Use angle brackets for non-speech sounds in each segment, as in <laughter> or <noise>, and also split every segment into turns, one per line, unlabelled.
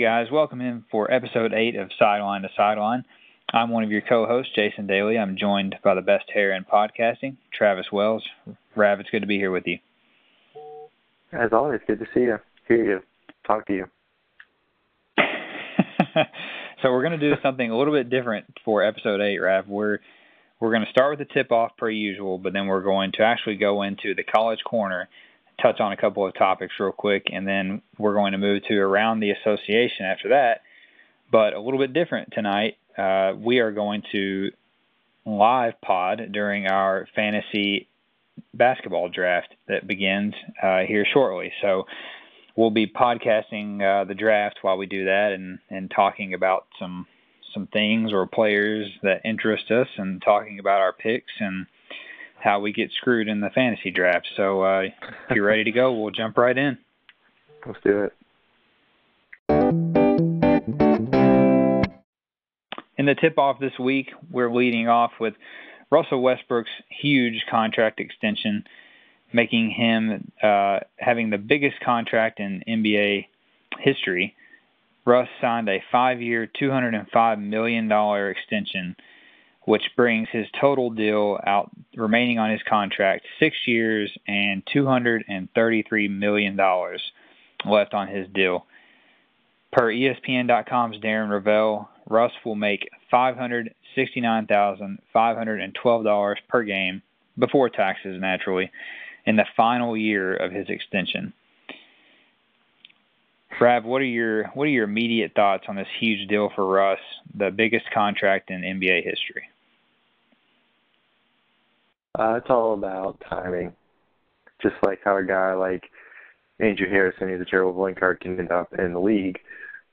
Hey guys, welcome in for episode 8 of Sideline to Sideline. I'm one of your co hosts, Jason Daly. I'm joined by the best hair in podcasting, Travis Wells. Rav, it's good to be here with you.
As always, good to see you, hear you, talk to you. <laughs>
so we're going to do something a little bit different for episode 8, Rav. We're we're going to start with the tip off per usual, but then we're going to actually go into the college corner touch on a couple of topics real quick, and then we're going to move to around the association after that. But a little bit different tonight. Uh, we are going to live pod during our fantasy basketball draft that begins uh, here shortly. So we'll be podcasting uh, the draft while we do that, and and talking about some some things or players that interest us, and talking about our picks and how we get screwed in the fantasy draft. So uh, if you're ready to go, we'll jump right in.
Let's do it.
In the tip off this week, we're leading off with Russell Westbrook's huge contract extension, making him uh, having the biggest contract in NBA history. Russ signed a five year, $205 million extension which brings his total deal out remaining on his contract six years and $233 million left on his deal. Per ESPN.com's Darren Rovell, Russ will make $569,512 per game before taxes, naturally, in the final year of his extension. Brad, what are your what are your immediate thoughts on this huge deal for Russ, the biggest contract in NBA history?
Uh, it's all about timing. Just like how a guy like Andrew Harrison, who's a terrible point guard, can end up in the league.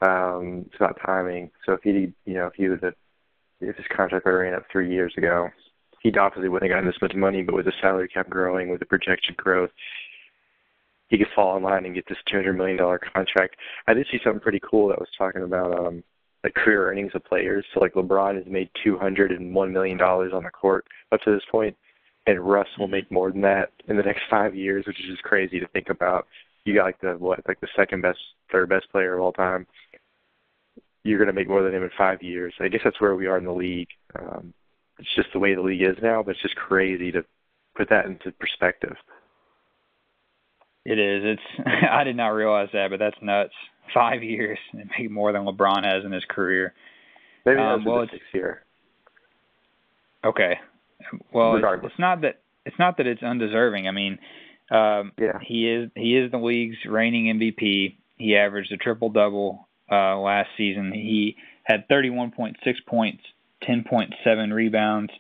Um, it's about timing. So if he, you know, if he was a, if his contract ran up three years ago, he obviously wouldn't have gotten this much money. But with the salary cap growing, with the projected growth, he could fall in line and get this two hundred million dollar contract. I did see something pretty cool that was talking about um like career earnings of players. So like LeBron has made two hundred and one million dollars on the court up to this point, and Russ will make more than that in the next five years, which is just crazy to think about. You got like the what like the second best, third best player of all time. You're gonna make more than him in five years. I guess that's where we are in the league. Um, it's just the way the league is now, but it's just crazy to put that into perspective.
It is. It's. <laughs> I did not realize that, but that's nuts. Five years and maybe more than LeBron has in his career.
Maybe um, well, the sixth year.
Okay. Well, Regardless. it's not that it's not that it's undeserving. I mean, um, yeah. he is he is the league's reigning MVP. He averaged a triple double uh, last season. He had 31.6 points, 10.7 rebounds,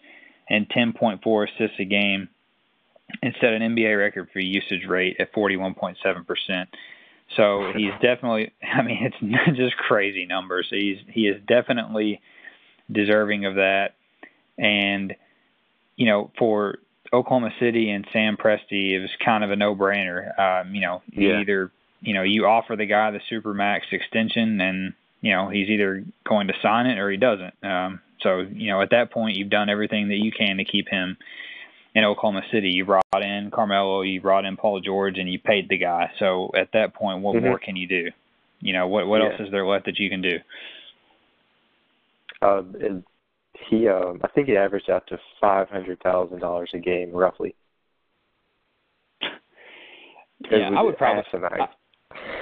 and 10.4 assists a game and set an NBA record for usage rate at 41.7%. So he's <laughs> definitely, I mean, it's just crazy numbers. He's he is definitely deserving of that. And you know, for Oklahoma City and Sam Presti, it was kind of a no-brainer. Um, you know, yeah. either you know you offer the guy the super max extension, and you know he's either going to sign it or he doesn't. Um, so you know, at that point, you've done everything that you can to keep him in Oklahoma City. You brought in Carmelo, you brought in Paul George, and you paid the guy. So at that point, what mm-hmm. more can you do? You know, what what yeah. else is there left that you can do?
Uh, and he, um, I think he averaged out to five hundred thousand dollars a game, roughly. <laughs>
Yeah, I would probably. I,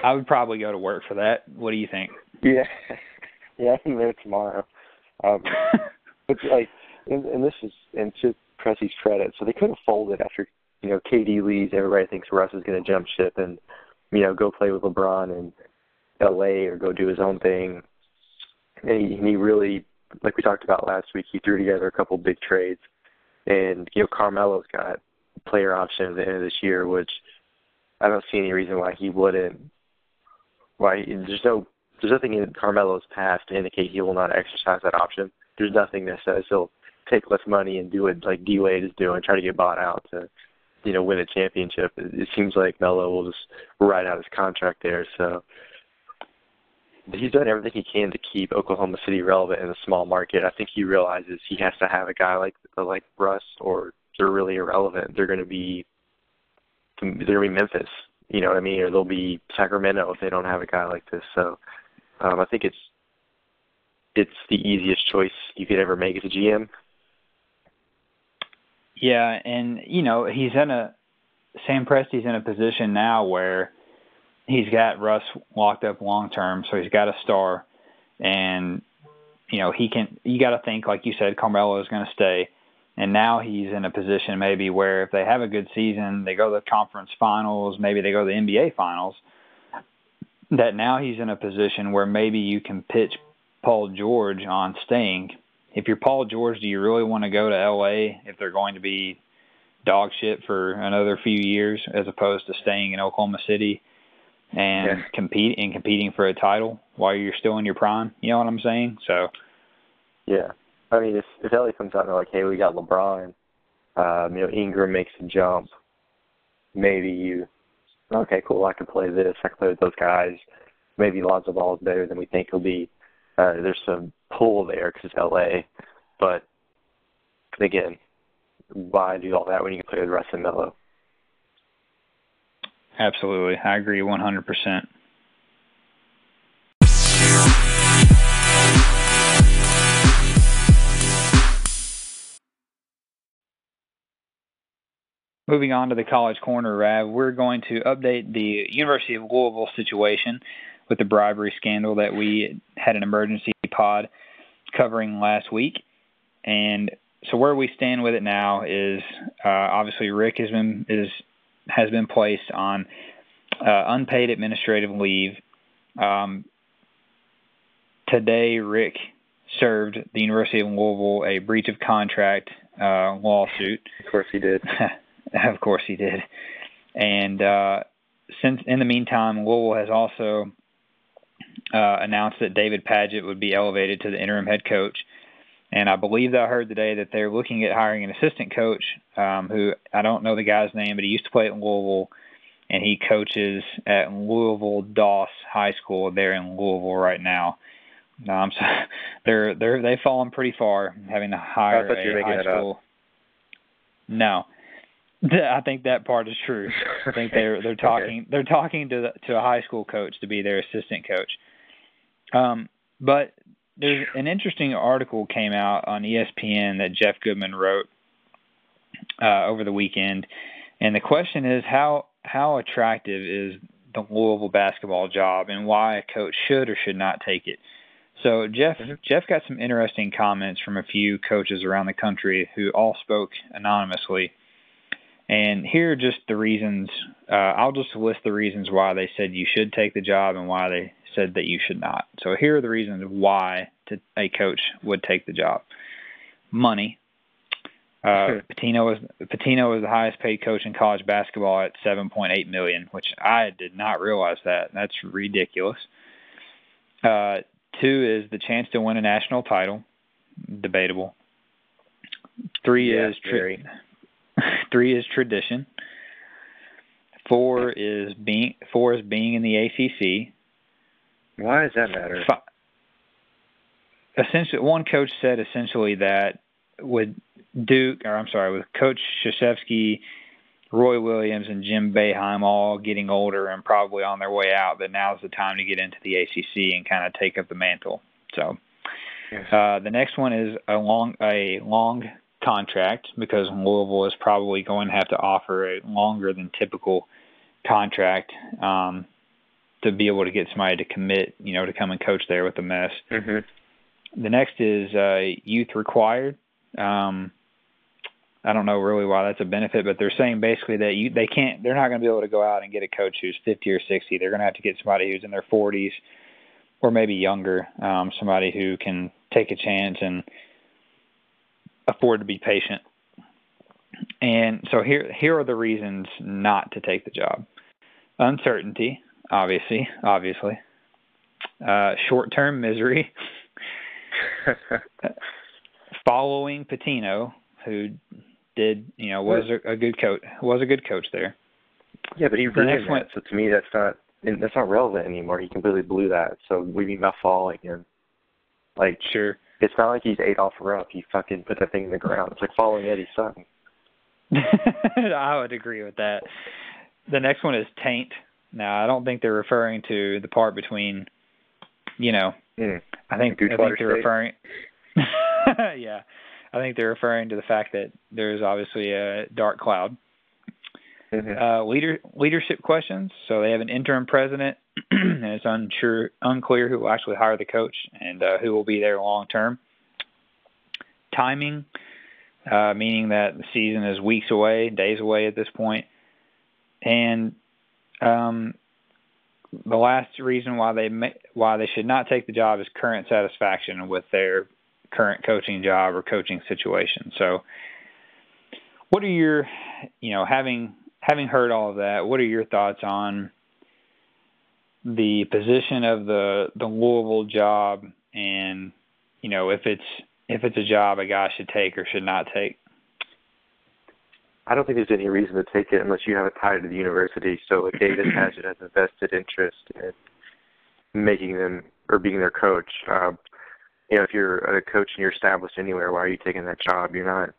I would probably go to work for that. What do you think?
Yeah, <laughs> yeah, I'm there tomorrow. Um, <laughs> but like, and, and this is and to Presti's credit. So they could have folded after you know KD leaves. Everybody thinks Russ is going to jump ship and you know go play with LeBron in L.A. or go do his own thing. And he, and he really, like we talked about last week, he threw together a couple big trades. And you know Carmelo's got player option at the end of this year, which I don't see any reason why he wouldn't. Why there's no there's nothing in Carmelo's past to indicate he will not exercise that option. There's nothing that says he'll take less money and do it like D Wade is doing, try to get bought out to, you know, win a championship. It, it seems like Melo will just ride out his contract there. So he's done everything he can to keep Oklahoma City relevant in a small market. I think he realizes he has to have a guy like like Russ, or they're really irrelevant. They're going to be they're going to be Memphis. You know what I mean? Or they'll be Sacramento if they don't have a guy like this. So Um, I think it's it's the easiest choice you could ever make as a GM.
Yeah, and you know he's in a Sam Presti's in a position now where he's got Russ locked up long term, so he's got a star, and you know he can. You got to think like you said, Carmelo is going to stay, and now he's in a position maybe where if they have a good season, they go to the conference finals, maybe they go to the NBA finals. That now he's in a position where maybe you can pitch Paul George on staying. If you're Paul George, do you really want to go to LA if they're going to be dog shit for another few years as opposed to staying in Oklahoma City and yeah. compete and competing for a title while you're still in your prime? You know what I'm saying? So
Yeah. I mean if if LA comes out and they're like, Hey, we got LeBron, um, you know, Ingram makes a jump, maybe you okay, cool, I can play this, I can play with those guys. Maybe Lonzo Ball is better than we think he'll be uh, there's some pull there because it's LA, but again, why do all that when you can play with Russ and Melo?
Absolutely, I agree 100%. Moving on to the college corner, Rav, we're going to update the University of Louisville situation with the bribery scandal that we had an emergency pod covering last week. And so where we stand with it now is uh, obviously Rick has been is has been placed on uh, unpaid administrative leave. Um, today, Rick served the University of Louisville a breach of contract uh, lawsuit.
Of course, he did. <laughs>
of course, he did. And uh, since in the meantime, Louisville has also uh, announced that David Padgett would be elevated to the interim head coach. And I believe that I heard today that they're looking at hiring an assistant coach um, who I don't know the guy's name, but he used to play at Louisville, and he coaches at Louisville Doss High School there in Louisville right now. Um, <laughs> so they're they're they've fallen pretty far having to hire a high school. No, <laughs> I think that part is true. I think they're they're <laughs> talking okay. they're talking to the, to a high school coach to be their assistant coach. Um, but there's an interesting article came out on ESPN that Jeff Goodman wrote uh, over the weekend, and the question is how how attractive is the Louisville basketball job, and why a coach should or should not take it. So Jeff mm-hmm. Jeff got some interesting comments from a few coaches around the country who all spoke anonymously. And here are just the reasons. Uh, I'll just list the reasons why they said you should take the job and why they said that you should not. So here are the reasons why to, a coach would take the job. Money. Uh, Pitino was Pitino was the highest paid coach in college basketball at 7.8 million, which I did not realize that. That's ridiculous. Uh, two is the chance to win a national title, debatable. Three
yeah,
is tri- <laughs> three is tradition. Four is being four is being in the ACC.
Why does that matter?
Essentially, one coach said essentially that with Duke, or I'm sorry, with Coach Krzyzewski, Roy Williams, and Jim Boeheim all getting older and probably on their way out, that now's the time to get into the ACC and kind of take up the mantle. So, uh, the next one is a long a long contract because Louisville is probably going to have to offer a longer than typical contract. Um, to be able to get somebody to commit, you know, to come and coach there with the mess.
Mm-hmm.
The next is uh, youth required. Um, I don't know really why that's a benefit, but they're saying basically that you they can't they're not going to be able to go out and get a coach who's 50 or 60. They're going to have to get somebody who's in their 40s or maybe younger, um, somebody who can take a chance and afford to be patient. And so here here are the reasons not to take the job. Uncertainty obviously, obviously. Uh, short-term misery. <laughs> Following Pitino, who did, you know, was a, a, good coach, was a good coach there.
Yeah, but he that. One, so to me, that's not that's not relevant anymore. He completely blew that. So we mean about falling and like
sure.
It's not like he's Adolph Rupp. He fucking put that thing in the ground. It's like following Eddie Sutton.
I would agree with that. The next one is taint. Now, I don't think they're referring to the part between you know,
mm.
I think I think they're referring. <laughs> yeah, I think they're referring to the fact that there's obviously a dark cloud.
Mm-hmm.
Uh, leader leadership questions. So they have an interim president, <clears throat> and it's unsure unclear who will actually hire the coach and uh, who will be there long term. Timing, uh, meaning that the season is weeks away, days away at this point, and um, the last reason why they may, why they should not take the job is current satisfaction with their current coaching job or coaching situation. So, what are your, you know, having having heard all of that, what are your thoughts on the position of the the Louisville job and you know if it's if it's a job a guy should take or should not take?
I don't think there's any reason to take it unless you have a tie to the university. So if David Padgett has a vested interest in making them or being their coach, um, you know, if you're a coach and you're established anywhere, why are you taking that job? You're not.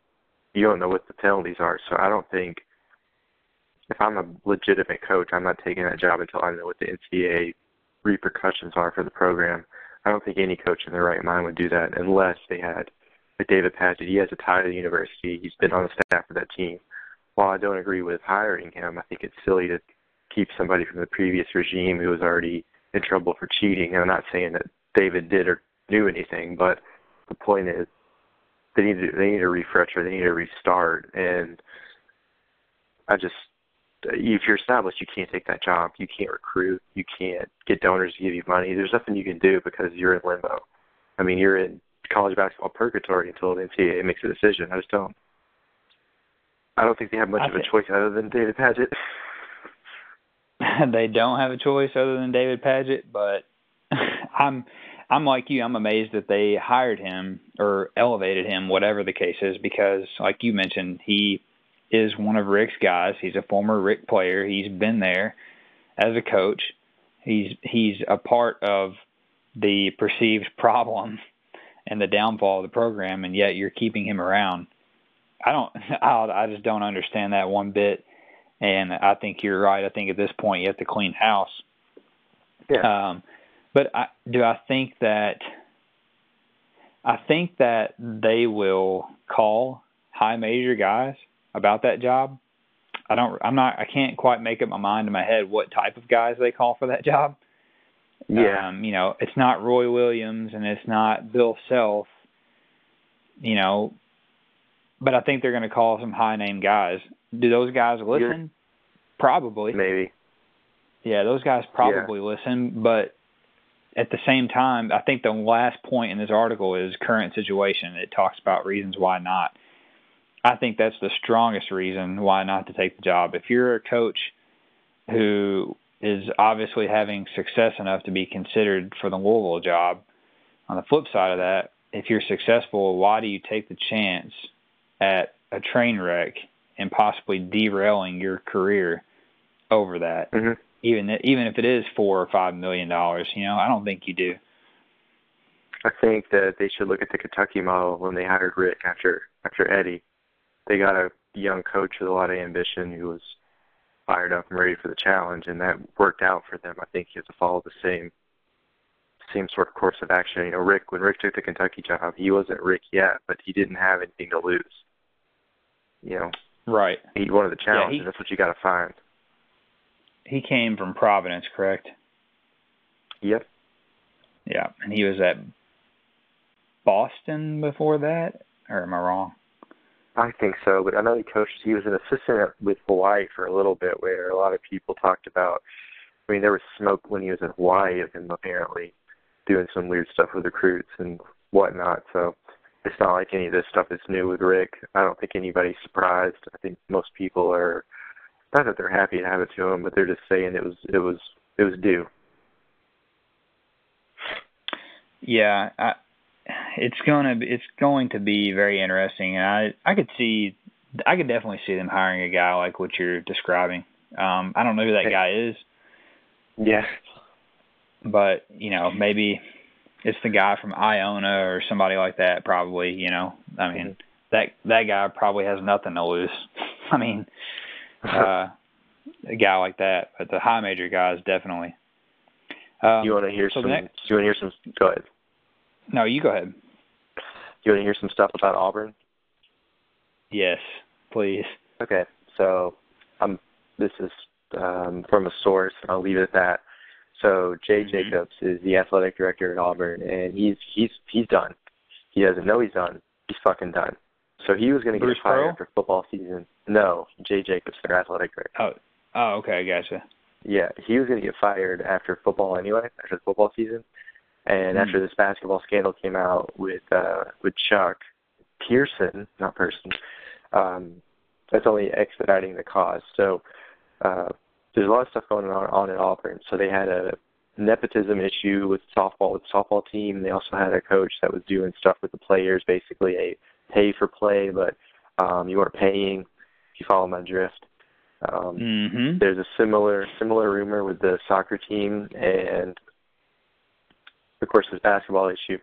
You don't know what the penalties are. So I don't think if I'm a legitimate coach, I'm not taking that job until I know what the NCAA repercussions are for the program. I don't think any coach in their right mind would do that unless they had like David Padgett. He has a tie to the university. He's been on the staff of that team. While I don't agree with hiring him, I think it's silly to keep somebody from the previous regime who was already in trouble for cheating. And I'm not saying that David did or knew anything, but the point is they need to they need a refresher, they need a restart, and I just if you're established, you can't take that job. You can't recruit. You can't get donors to give you money. There's nothing you can do because you're in limbo. I mean, you're in college basketball purgatory until the NCAA makes a decision. I just don't. I don't think they have much I of a choice other than David Padgett. <laughs>
they don't have a choice other than David Padgett, but <laughs> I'm I'm like you. I'm amazed that they hired him or elevated him, whatever the case is, because like you mentioned, he is one of Rick's guys. He's a former Rick player. He's been there as a coach. He's he's a part of the perceived problem and the downfall of the program, and yet you're keeping him around. I don't. <laughs> I, I just don't understand that one bit. And I think you're right. I think at this point you have to clean house.
Yeah.
Um, but I, do I think that I think that they will call high major guys about that job. I don't. I'm not. I can't quite make up my mind in my head what type of guys they call for that job.
Yeah.
Um, you know, it's not Roy Williams and it's not Bill Self. You know, but I think they're going to call some high name guys. Do those guys listen? You're, probably.
Maybe.
Yeah, those guys probably yeah. listen, but at the same time, I think the last point in this article is current situation. It talks about reasons why not. I think that's the strongest reason why not to take the job. If you're a coach who is obviously having success enough to be considered for the Louisville job, on the flip side of that, if you're successful, why do you take the chance at a train wreck and possibly derailing your career over that?
Mm-hmm.
Even even if it is four or five million dollars, you know, I don't think you do.
I think that they should look at the Kentucky model when they hired Rick after after Eddie they got a young coach with a lot of ambition who was fired up and ready for the challenge, and that worked out for them. I think he has to follow the same same sort of course of action. You know, Rick when Rick took the Kentucky job, he wasn't Rick yet, but he didn't have anything to lose. You know,
right?
He wanted the challenge,
yeah, he,
and that's what you got to find.
He came from Providence, correct?
Yep.
Yeah, and he was at Boston before that, or am I wrong?
I think so, but I know he coached. He was an assistant with Hawaii for a little bit, where a lot of people talked about. I mean, there was smoke when he was in Hawaii of him apparently doing some weird stuff with recruits and whatnot. So it's not like any of this stuff is new with Rick. I don't think anybody's surprised. I think most people are not that they're happy to have it to him, but they're just saying it was it was it was due.
Yeah, I it's gonna be, it's going to be very interesting, and I I could see I could definitely see them hiring a guy like what you're describing. Um, I don't know who that guy is.
Yeah.
But you know, maybe it's the guy from Iona or somebody like that. Probably, you know. I mean, mm-hmm. that that guy probably has nothing to lose. <laughs> I mean, <laughs> uh, a guy like that, but the high major guys definitely.
Um, you want to hear so some? Next, you want to hear some? Go ahead.
No, you go ahead.
Do you want to hear some stuff about Auburn?
Yes, please.
Okay, so um, this is um, from a source. I'll leave it at that. So Jay mm-hmm. Jacobs is the athletic director at Auburn, and he's he's he's done. He doesn't know he's done. He's fucking done. So he was going to get fired Pearl? after football season. No, Jay Jacobs, their athletic director.
Oh, oh, okay, I gotcha.
Yeah, he was going to get fired after football anyway, after the football season. And mm. after this basketball scandal came out with uh with Chuck Pearson, not Person, um, that's only expediting the cause. So uh there's a lot of stuff going on on at Auburn. So they had a nepotism issue with softball with the softball team. They also had a coach that was doing stuff with the players, basically a pay for play, but um, you weren't paying. If you follow my drift. Um,
mm-hmm.
There's a similar similar rumor with the soccer team, and of course, this basketball issue.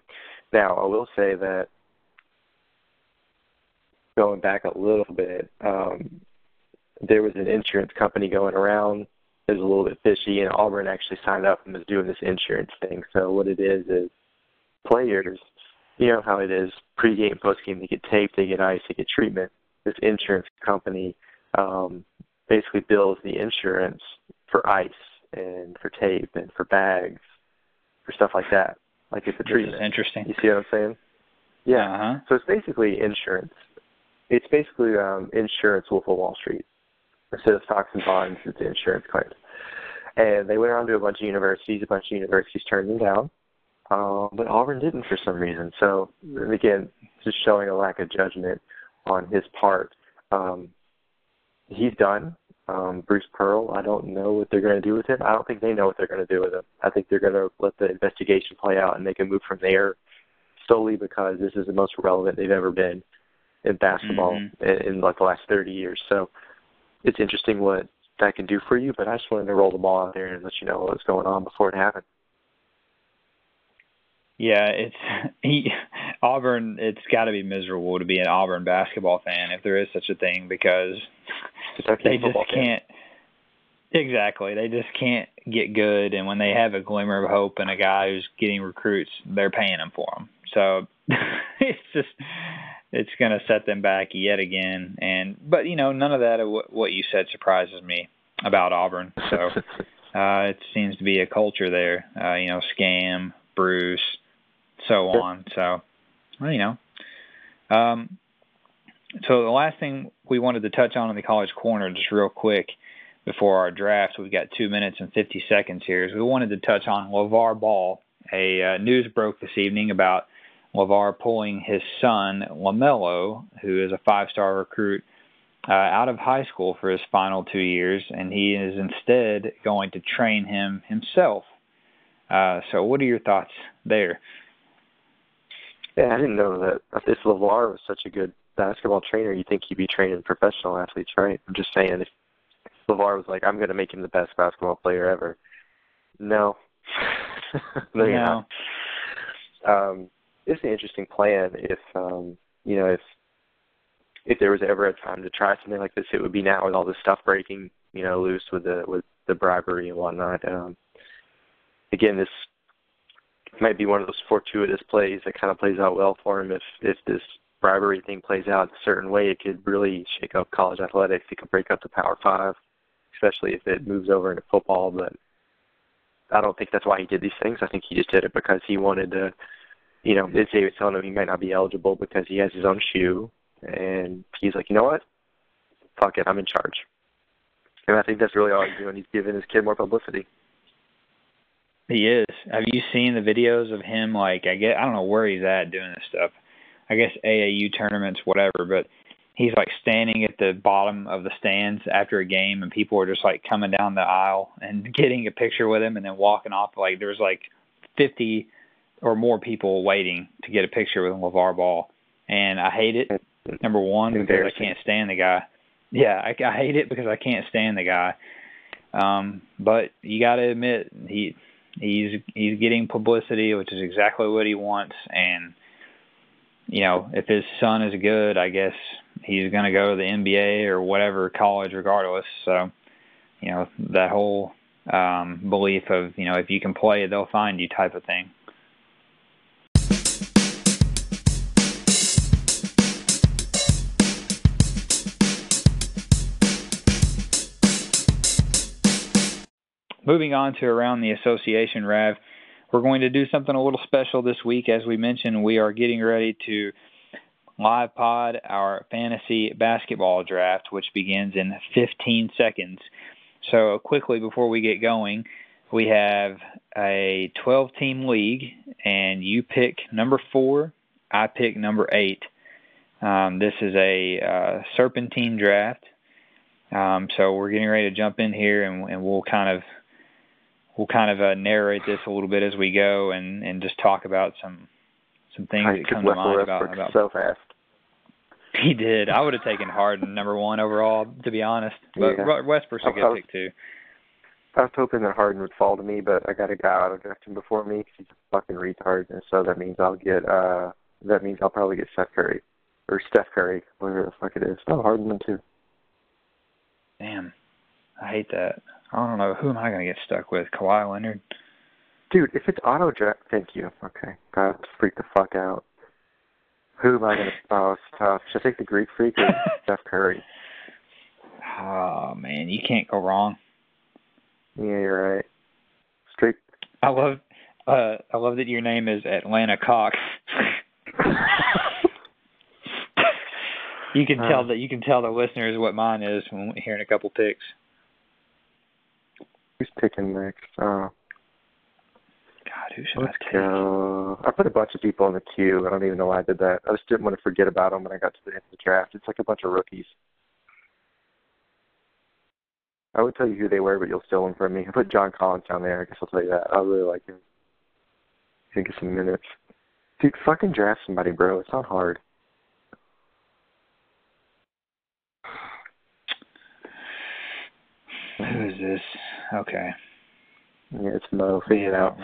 Now, I will say that going back a little bit, um, there was an insurance company going around. It was a little bit fishy, and Auburn actually signed up and was doing this insurance thing. So what it is is players, you know how it is, pregame, postgame, they get taped, they get ice, they get treatment. This insurance company um, basically bills the insurance for ice and for tape and for bags, for stuff like that. Like it's a treatment.
interesting.
You see what I'm saying? Yeah.
Uh-huh.
So it's basically insurance. It's basically um, insurance Wolf of Wall Street. Instead of stocks and bonds, it's insurance claims. And they went around to a bunch of universities. A bunch of universities turned them down, um, but Auburn didn't for some reason. So again, just showing a lack of judgment on his part. Um, he's done. Um, Bruce Pearl, I don't know what they're going to do with him. I don't think they know what they're going to do with him. I think they're going to let the investigation play out and they can move from there solely because this is the most relevant they've ever been in basketball
mm-hmm.
in, in like the last 30 years. So it's interesting what that can do for you, but I just wanted to roll the ball out there and let you know what was going on before it happened.
Yeah, it's <laughs> he Auburn. It's got to be miserable to be an Auburn basketball fan if there is such a thing because they just can't. Exactly, they just can't get good, and when they have a glimmer of hope and a guy who's getting recruits, they're paying them for them. So <laughs> it's just it's going to set them back yet again. And but you know, none of that what you said surprises me about Auburn. So <laughs> uh, it seems to be a culture there. Uh, you know, scam, Bruce, so on. So, well, you know. Um, so the last thing we wanted to touch on in the college corner, just real quick, before our draft, we've got two minutes and 50 seconds here. Is we wanted to touch on LaVar Ball. A uh, news broke this evening about LaVar pulling his son LaMelo, who is a five-star recruit, uh, out of high school for his final two years, and he is instead going to train him himself. Uh, so, what are your thoughts there?
Yeah, I didn't know that if LaVar was such a good basketball trainer, you think he'd be training professional athletes, right? I'm just saying, if LaVar was like, I'm going to make him the best basketball player ever. No. <laughs> no,
no.
Um, it's an interesting plan. If um, you know, if if there was ever a time to try something like this, it would be now with all this stuff breaking, you know, loose with the with the bribery and whatnot. Um, again, this might be one of those fortuitous plays that kind of plays out well for him. If if this bribery thing plays out a certain way, it could really shake up college athletics. It could break up the Power Five, especially if it moves over into football. But I don't think that's why he did these things. I think he just did it because he wanted to. You know, NCAA was telling him he might not be eligible because he has his own shoe, and he's like, you know what? Fuck it, I'm in charge. And I think that's really all he's doing. He's giving his kid more publicity.
He is. Have you seen the videos of him? Like, I get, I don't know where he's at doing this stuff. I guess AAU tournaments, whatever. But he's like standing at the bottom of the stands after a game, and people are just like coming down the aisle and <laughs> getting a picture with him, and then walking off. Like there's like 50 or more people waiting to get a picture with LaVar Ball, and I hate it. Number one, because I can't stand the guy. Yeah, I, I hate it because I can't stand the guy. Um, but you got to admit he He's he's getting publicity, which is exactly what he wants. And you know, if his son is good, I guess he's going to go to the NBA or whatever college, regardless. So, you know, that whole um, belief of you know if you can play, they'll find you type of thing. Moving on to around the association, Rav, we're going to do something a little special this week. As we mentioned, we are getting ready to live pod our fantasy basketball draft, which begins in 15 seconds. So, quickly before we get going, we have a 12 team league, and you pick number four, I pick number eight. Um, this is a uh, serpentine draft. Um, so, we're getting ready to jump in here, and, and we'll kind of we'll kind of uh, narrate this a little bit as we go, and and just talk about some some things that come to mind about about
so fast.
He did. I would have taken Harden number one overall, to be honest. But yeah. Westbrook's a good was, pick too.
I was hoping that Harden would fall to me, but I got a guy out of drafting before me because he's a fucking retard, and so that means I'll get uh that means I'll probably get Steph Curry or Steph Curry, whatever the fuck it is. Oh, Harden too.
Damn, I hate that. I don't know who am I going to get stuck with, Kawhi Leonard.
Dude, if it's auto draft, thank you. Okay, God, freak the fuck out. Who am I going to? Oh, it's tough. Should I take the Greek freak or <laughs> Steph Curry?
Oh man, you can't go wrong.
Yeah, you're right. Straight.
I love. Uh, I love that your name is Atlanta Cox. <laughs> you can tell uh, that you can tell the listeners what mine is when hearing a couple picks.
Who's picking next? Uh,
God, who should
let's
I take?
Go. I put a bunch of people in the queue. I don't even know why I did that. I just didn't want to forget about them when I got to the end of the draft. It's like a bunch of rookies. I would tell you who they were, but you'll steal them from me. I put John Collins down there. I guess I'll tell you that. I really like him. Think of some minutes. Dude, fucking draft somebody, bro. It's not hard.
Who is this? Okay.
Yeah, it's Mo. Figure it out.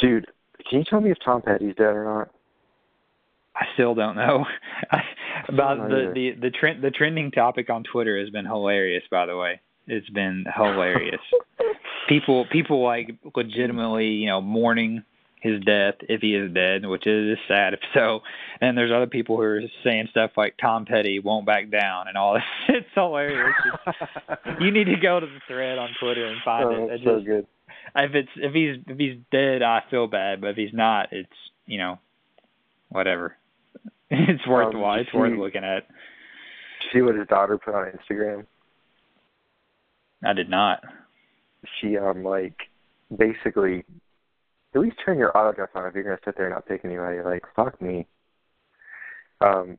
Dude, can you tell me if Tom Petty's dead or not?
I still don't know. <laughs> About the the the trend the trending topic on Twitter has been hilarious. By the way, it's been hilarious. <laughs> people people like legitimately you know mourning his death if he is dead, which is sad if <laughs> so. And there's other people who are saying stuff like Tom Petty won't back down and all <laughs> this. It's hilarious. <laughs> You need to go to the thread on Twitter and find
oh,
it.
It's so good.
If it's if he's if he's dead, I feel bad, but if he's not, it's you know, whatever. it's worth um, It's worth looking at.
See what his daughter put on Instagram.
I did not.
She um like basically at least turn your auto draft on if you're gonna sit there and not pick anybody. Like, fuck me. Um,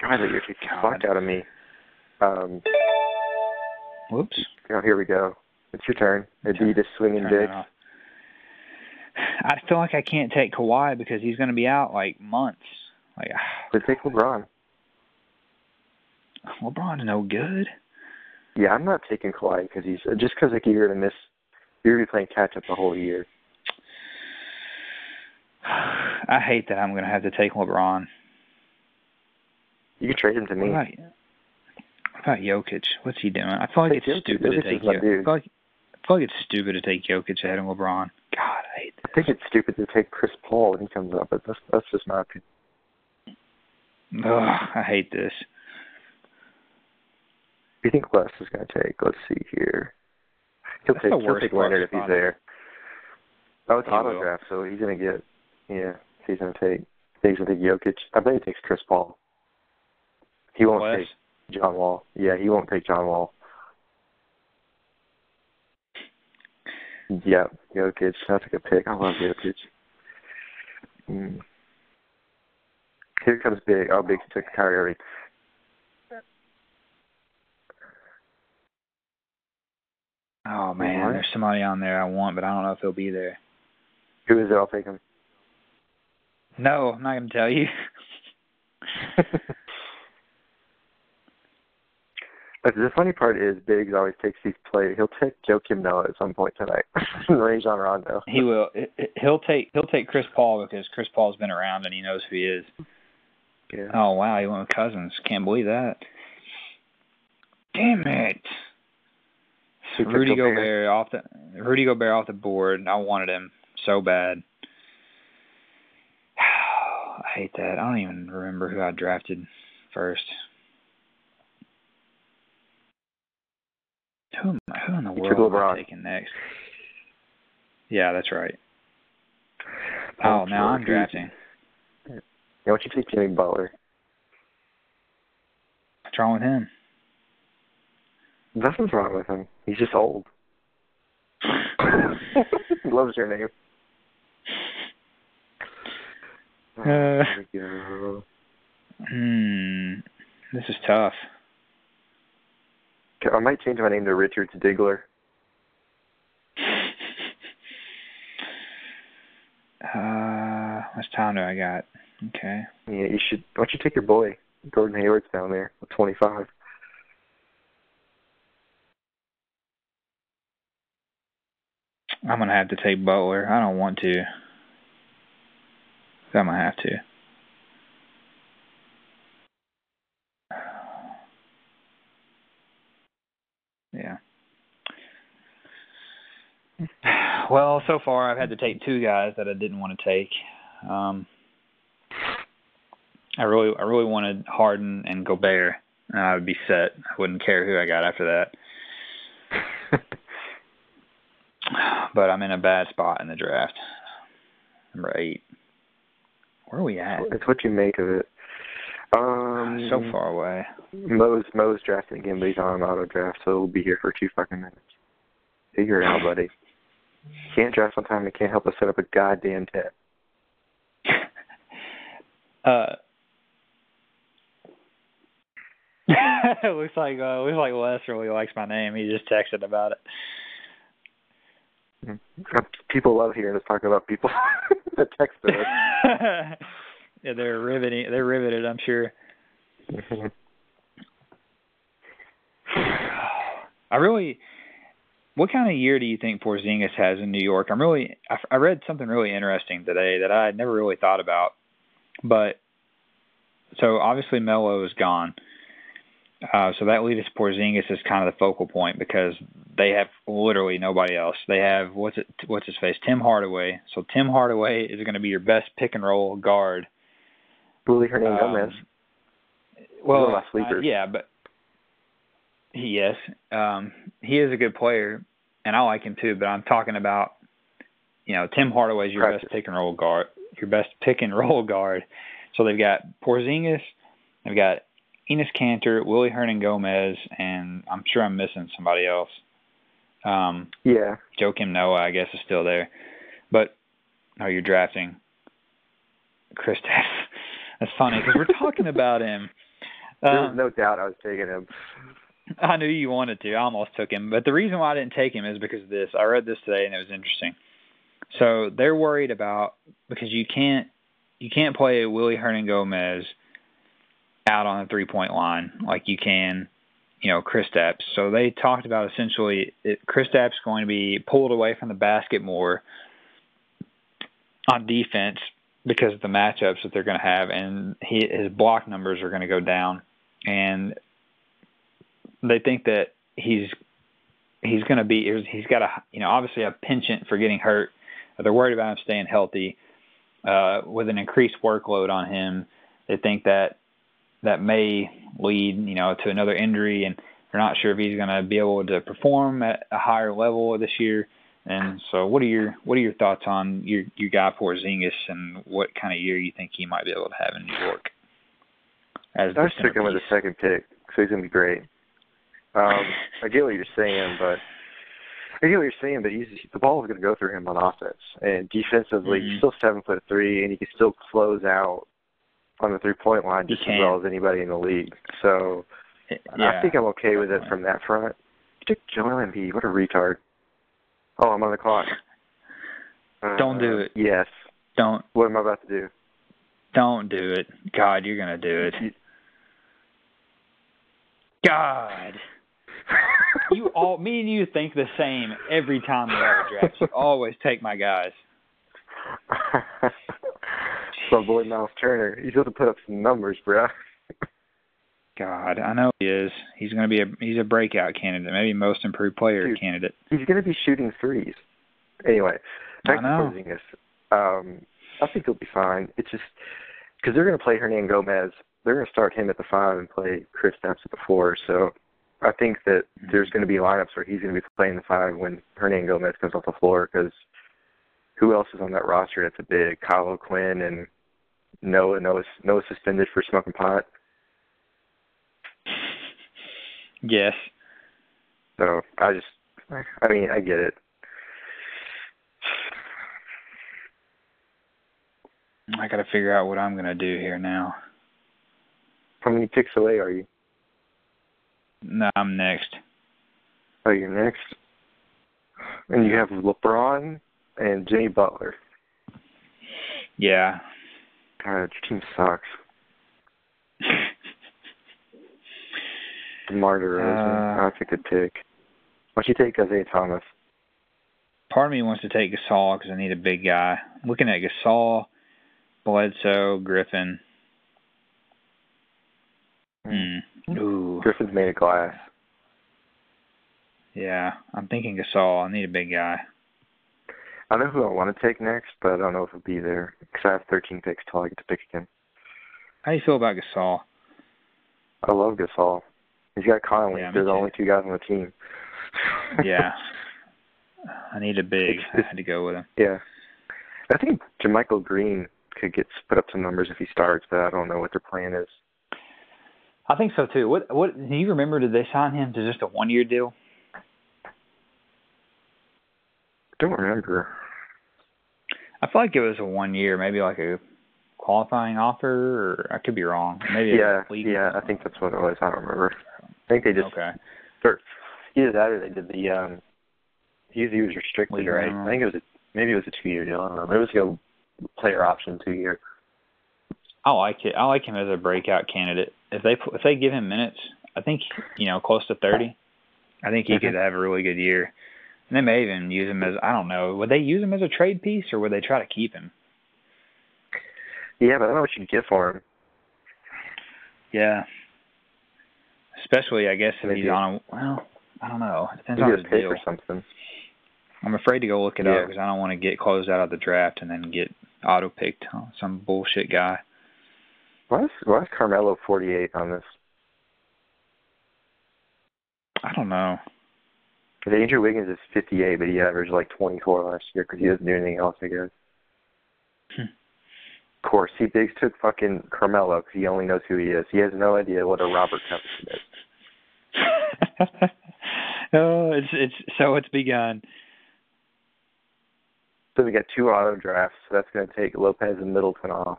God, that irritates the fuck out of me. Um,
Whoops.
Oh, here we go. It's your turn. Adidas swinging dick.
I feel like I can't take Kawhi because he's going to be out like months. Like,
but take LeBron.
LeBron's no good.
Yeah, I'm not taking Kawhi because he's just because like you're going to miss you're gonna be playing catch up the whole year. <sighs>
I hate that I'm gonna have to take LeBron.
You can trade him to me.
What about, what about Jokic? What's he doing? I feel like it's stupid to take Jokic. I feel, like, I feel like it's stupid to take Jokic ahead of LeBron. God, I hate this.
I think it's stupid to take Chris Paul when he comes up, but that's that's just my opinion.
Ugh, I hate this.
Do you think Wes is going to take? Let's see here. He'll take, he'll take Leonard if he's there. Oh, it's auto draft, so he's gonna get. Yeah, he's gonna take. He's gonna take Jokic. I bet he takes Chris Paul. He won't West. take John Wall. Yeah, he won't take John Wall. Yeah, Jokic. That's a good pick. I love Jokic. Mm. Here comes Big. Oh, Big took Kyrie Irving.
Oh man, there's somebody on there I want, but I don't know if he'll be there.
Who is it? I'll take him.
No, I'm not gonna tell you. <laughs>
But the funny part is Biggs always takes these players. He'll take Joakim Noah at some point tonight. <laughs> Rajon Rondo.
He will. He'll take. He'll take Chris Paul because Chris Paul's been around and he knows who he is.
Yeah.
Oh wow, he went with Cousins. Can't believe that. Damn it. Rudy Gobert off the Rudy Gobert off the board. I wanted him so bad. <sighs> I hate that. I don't even remember who I drafted first. Who am I, who in the world am I taking next? Yeah, that's right. Oh, now I'm drafting.
Yeah, why don't you take Jimmy Butler?
What's wrong with him?
Nothing's wrong with him. He's just old. he <laughs> loves your name.
Uh, hmm. This is tough.
I might change my name to Richard Diggler.
Uh, much time do I got? Okay.
Yeah, you should. Why don't you take your boy Gordon Hayward's down there with 25.
I'm gonna have to take Butler. I don't want to. I'm gonna have to. Yeah. <sighs> Well, so far I've had to take two guys that I didn't want to take. Um, I really, I really wanted Harden and Gobert, and I would be set. I wouldn't care who I got after that. But I'm in a bad spot in the draft. Number eight. Where are we at?
It's what you make of it. Um,
so far away.
Mo's Mo's drafting again, but he's on an auto draft, so we'll be here for two fucking minutes. Figure it out, buddy. Can't draft on time. They can't help us set up a goddamn tip. <laughs>
uh. <laughs> it looks like uh, looks like Wes really likes my name. He just texted about it.
People love hearing us talk about people <laughs> that text us. <laughs>
yeah, they're riveting. They're riveted. I'm sure. Mm-hmm. I really. What kind of year do you think Porzingis has in New York? I'm really. I, I read something really interesting today that I had never really thought about, but so obviously Melo is gone. Uh, so that leaves Porzingis as kind of the focal point because they have literally nobody else. They have what's it? What's his face? Tim Hardaway. So Tim Hardaway is going to be your best pick and roll guard.
Willie Hernangomez. Um, Gomez.
Well, uh, yeah, but he, yes, um, he is a good player, and I like him too. But I'm talking about, you know, Tim Hardaway is your Practice. best pick and roll guard. Your best pick and <laughs> roll guard. So they've got Porzingis. They've got Enes Kanter, Willie Hernangomez, and I'm sure I'm missing somebody else. Um,
yeah.
Joakim Noah, I guess, is still there. But, oh, you're drafting Chris <laughs> That's funny because we're talking about him. <laughs>
There's um, no doubt I was taking him. <laughs>
I knew you wanted to. I almost took him. But the reason why I didn't take him is because of this. I read this today and it was interesting. So they're worried about because you can't you can't play Willie Hernangomez – out on the three point line like you can, you know, Chris Kristaps. So they talked about essentially it, Kristaps going to be pulled away from the basket more on defense because of the matchups that they're going to have, and he, his block numbers are going to go down, and they think that he's he's going to be he's got a you know obviously a penchant for getting hurt. They're worried about him staying healthy. Uh, with an increased workload on him, they think that that may lead, you know, to another injury, and they're not sure if he's going to be able to perform at a higher level this year. And so, what are your what are your thoughts on your your guy Porzingis and what kind of year you think he might be able to have in New York?
As I was sticking with the second pick, so he's going to be great. Um, I get what you're saying, but I get what you're saying, but he's the ball is going to go through him on offense, and defensively, mm-hmm. he's still seven foot three, and he can still close out on the three point line just as well as anybody in the league. So eh,
yeah,
I think I'm okay with it from that front. You took Joel Embiid. What a retard. Oh, I'm on the clock. <laughs>
Don't do it.
Uh, yes.
Don't.
What am I about to do?
Don't do it. God, you're gonna do it. God. you all, me and you think the same every time we a draft. You always take my guys. <laughs>
my boy Miles Turner. He's going to put up some numbers, bro.
God, I know he is. He's going to be a he's a breakout candidate, maybe most improved player
Dude,
candidate.
He's going to be shooting threes. Anyway, back to Porzingis. Um, I think he'll be fine. It's just because they're going to play Hernangomez. They're going to start him at the five and play Kristaps at the four. So I think that mm-hmm. there's going to be lineups where he's going to be playing the five when Hernangomez comes off the floor because who else is on that roster that's a big Kyle O'Quinn and Noah Noah Noah suspended for smoking pot.
Yes.
So I just, I mean, I get it.
I got to figure out what I'm going to do here now.
How many picks away are you?
No, I'm next.
Oh, you're next. And you have LeBron and Jimmy Butler.
Yeah.
God, your team sucks. <laughs> DeMar DeRozan. Uh, That's a good pick. Why don't you take Isaiah Thomas?
Part of me wants to take Gasol because I need a big guy. I'm looking at Gasol, Bledsoe, Griffin. Mm. Ooh.
Griffin's made of glass.
Yeah, I'm thinking Gasol. I need a big guy.
I know who I want to take next, but I don't know if it'll be there because I have 13 picks till I get to pick again.
How do you feel about Gasol?
I love Gasol. He's got Conley. Yeah, They're the only two guys on the team. <laughs>
yeah. I need a big. I had to go with him.
Yeah. I think JaMychal Green could get put up some numbers if he starts, but I don't know what their plan is.
I think so too. What what do you remember did they sign him to just a one year deal?
Don't remember.
I feel like it was a one year, maybe like a qualifying offer, or I could be wrong. Maybe
yeah, yeah, I think that's what it was. I don't remember. I think they just
okay.
Or either that or they did the um. He, he was restricted, League right? I think it was a, maybe it was a two year deal. I don't know. It was like a player option two year.
I like it. I like him as a breakout candidate. If they if they give him minutes, I think you know close to thirty. I think he mm-hmm. could have a really good year. And they may even use him as I don't know. Would they use him as a trade piece or would they try to keep him?
Yeah, but I don't know what you can get for him.
Yeah. Especially, I guess, if Maybe. he's on a well, I don't know. It depends Maybe on his deal.
or something.
I'm afraid to go look it
yeah.
up because I don't want to get closed out of the draft and then get auto picked some bullshit guy.
Why is why is Carmelo 48 on this?
I don't know.
Because Andrew Wiggins is 58, but he averaged like 24 last year because he doesn't do anything else, I guess. Hmm. Of course, he Biggs took fucking Carmelo because he only knows who he is. He has no idea what a Robert Covington
is. <laughs> oh, it's it's so it's begun.
So we got two auto drafts. So that's going to take Lopez and Middleton off,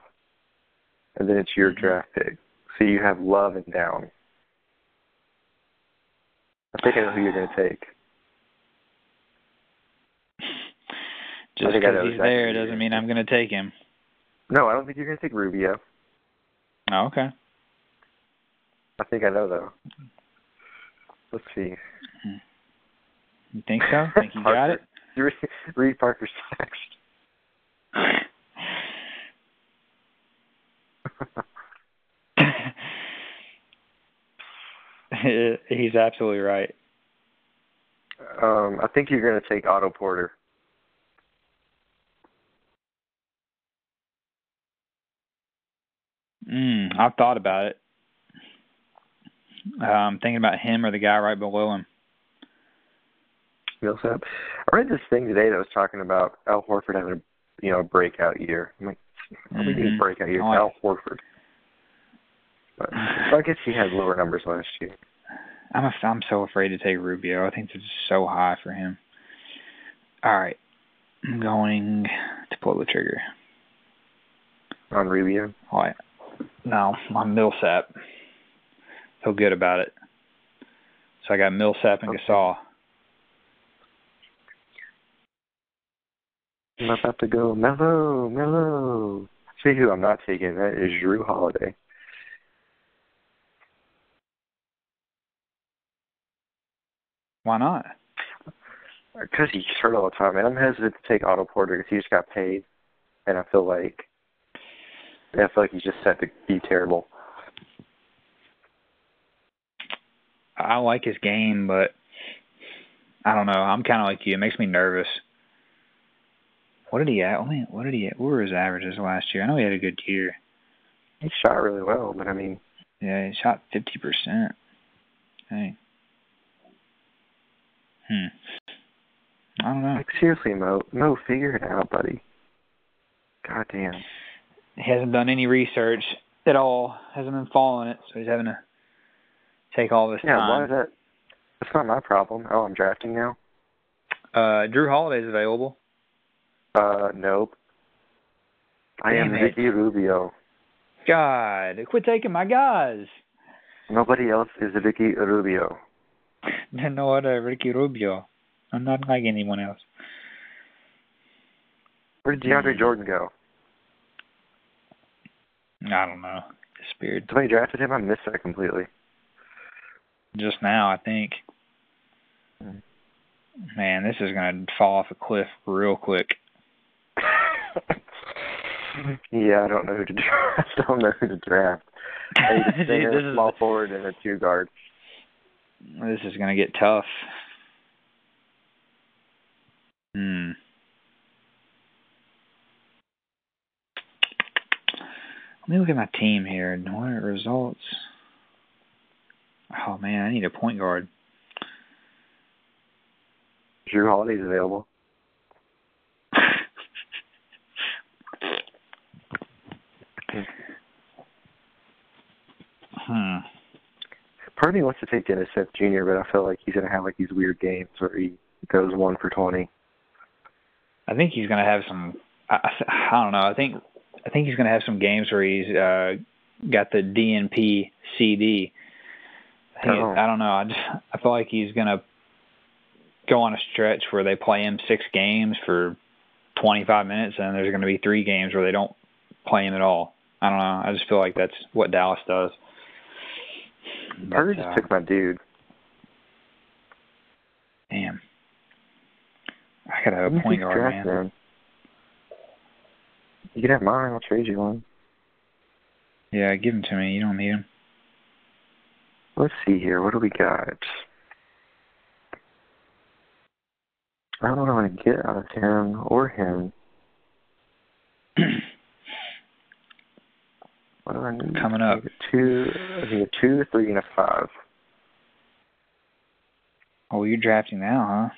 and then it's your mm-hmm. draft pick. So you have Love and Down. I think I know who you're going to take.
Just because he's there doesn't mean I'm going to take him.
No, I don't think you're going to take Rubio.
Oh, okay.
I think I know though. Let's see.
You think so? <laughs> Think you got it? <laughs>
Read, read Parker's text. <laughs>
He's absolutely right.
Um, I think you're going to take Otto Porter.
Mm, I've thought about it. Um, thinking about him or the guy right below him.
Millsap. I read this thing today that was talking about Al Horford having a you know a breakout year. I'm like, how mm-hmm. many breakout year? Oh, Al Horford. But I guess he had lower numbers last year.
I'm a, I'm so afraid to take Rubio. I think this is so high for him. All right, I'm going to pull the trigger
on Rubio.
All right. No, on Millsap. Feel good about it. So I got Millsap and okay. Gasol.
I'm about to go mellow, mellow. See who I'm not taking. That is Jrue Holiday.
Why not?
Because he's hurt all the time, and I'm hesitant to take Otto Porter because he just got paid, and I feel like I feel like he's just set to be terrible.
I like his game, but I don't know. I'm kind of like you. It makes me nervous. What did he at? What did he? At? What were his averages last year? I know he had a good year.
He shot really well, but I mean,
yeah, he shot fifty percent. Hey. Hmm. I don't know.
Like seriously, Mo, Mo, figure it out, buddy. God damn.
He hasn't done any research at all. Hasn't been following it, so he's having to take all this
yeah,
time.
Yeah, why is that? That's not my problem. Oh, I'm drafting now.
Uh, Jrue Holiday's available.
Uh, nope. I am
it.
Ricky Rubio.
God, quit taking my guys.
Nobody else is Ricky Rubio. <laughs>
no other Ricky Rubio. I'm not like anyone else.
Where did DeAndre Jordan go?
I don't know. Disappeared.
Somebody drafted him. I missed that completely.
Just now, I think. Man, this is gonna fall off a cliff real quick. <laughs>
yeah, <laughs> I don't know who to draft. I don't know who to draft. A <laughs> center, small is, forward, and a two guard.
This is gonna get tough. Hmm. Let me look at my team here. What are results? Oh man, I need a point guard.
Jrue Holiday's available. <laughs>
hmm.
Part of me wants to take Dennis Smith Jr., but I feel like he's gonna have like these weird games where he goes one for twenty.
I think he's going to have some. I, I don't know. I think I think he's going to have some games where he's uh, got the DNP CD. I, oh. I don't know. I just I feel like he's going to go on a stretch where they play him six games for 25 minutes, and there's going to be three games where they don't play him at all. I don't know. I just feel like that's what Dallas does.
But, just uh, took my dude.
Damn. I gotta a point guard, man.
You can have mine. I'll trade you one.
Yeah, give them to me. You don't need them.
Let's see here. What do we got? I don't know what to get out of him or him. <clears throat> what do I need?
Coming up.
Two, I a two, a three, and a five.
Oh, you're drafting now, huh?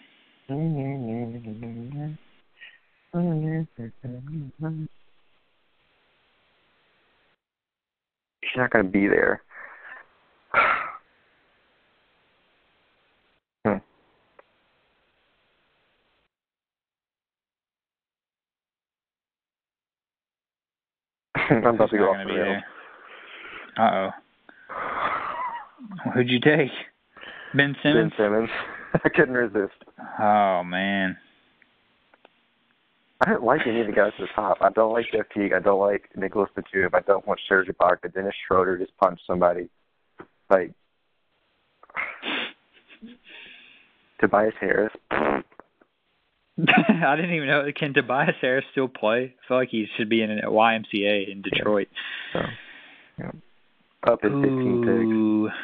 <laughs> She's
not going to be there. <sighs> hmm. <laughs> I'm about to go off the rails.
Uh oh. Who'd you take? Ben Simmons.
Ben Simmons. <laughs> I couldn't resist.
Oh man.
I don't like any of the guys at the top. I don't like Jeff Teague. I don't like Nicolas Batum. I don't want Serge Ibaka. Dennis Schroeder just punched somebody. Like <sighs> Tobias Harris. <laughs> I
didn't even know. Can Tobias Harris still play? I feel like he should be in a YMCA in Detroit.
Yeah. So, yeah. Up at 15 picks.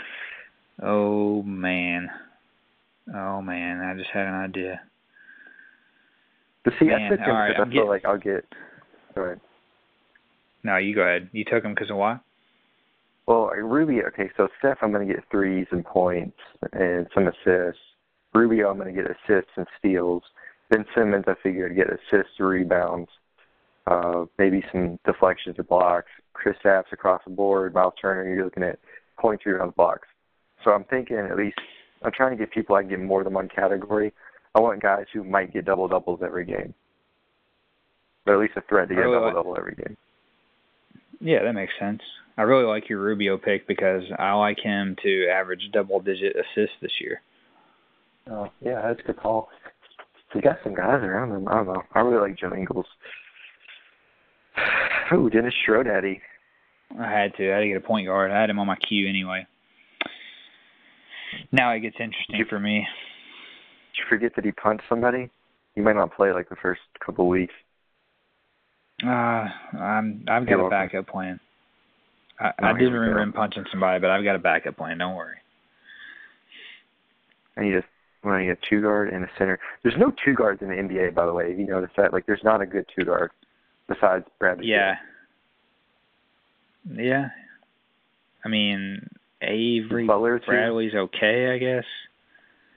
Oh man. Oh man, I just had an idea.
But see, man, I took him right, I feel like I'll get. Go ahead.
No, you go ahead. You took him because of why?
Well, Ruby. Okay, so Steph, I'm going to get threes and points and some assists. Rubio, I'm going to get assists and steals. Ben Simmons, I figure I'd get assists, rebounds, uh, maybe some deflections or blocks. Chris Kristaps across the board. Miles Turner, you're looking at points, rebounds, blocks. So I'm thinking at least I'm trying to get people I can get more than one category. I want guys who might get double doubles every game, but at least a threat to get really a double double every game.
Yeah, that makes sense. I really like your Rubio pick because I like him to average double digit assists this year.
Oh yeah, that's a good call. He got some guys around him. I don't know. I really like Joe Ingles. <sighs> Oh, Dennis Schrodaddy.
I had to. I had to get a point guard. I had him on my queue anyway. Now it gets interesting for me.
Did you forget that he punched somebody? He might not play like the first couple of weeks.
Uh, I'm I've got You're a backup plan. I, I did remember him punching somebody, but I've got a backup plan. Don't worry.
I need a when I need a two guard and a center. There's no two guards in the NBA, by the way. If you notice that, like, there's not a good two guard besides Bradley.
Yeah. Yeah. I mean, Avery Butler Bradley's okay, I guess.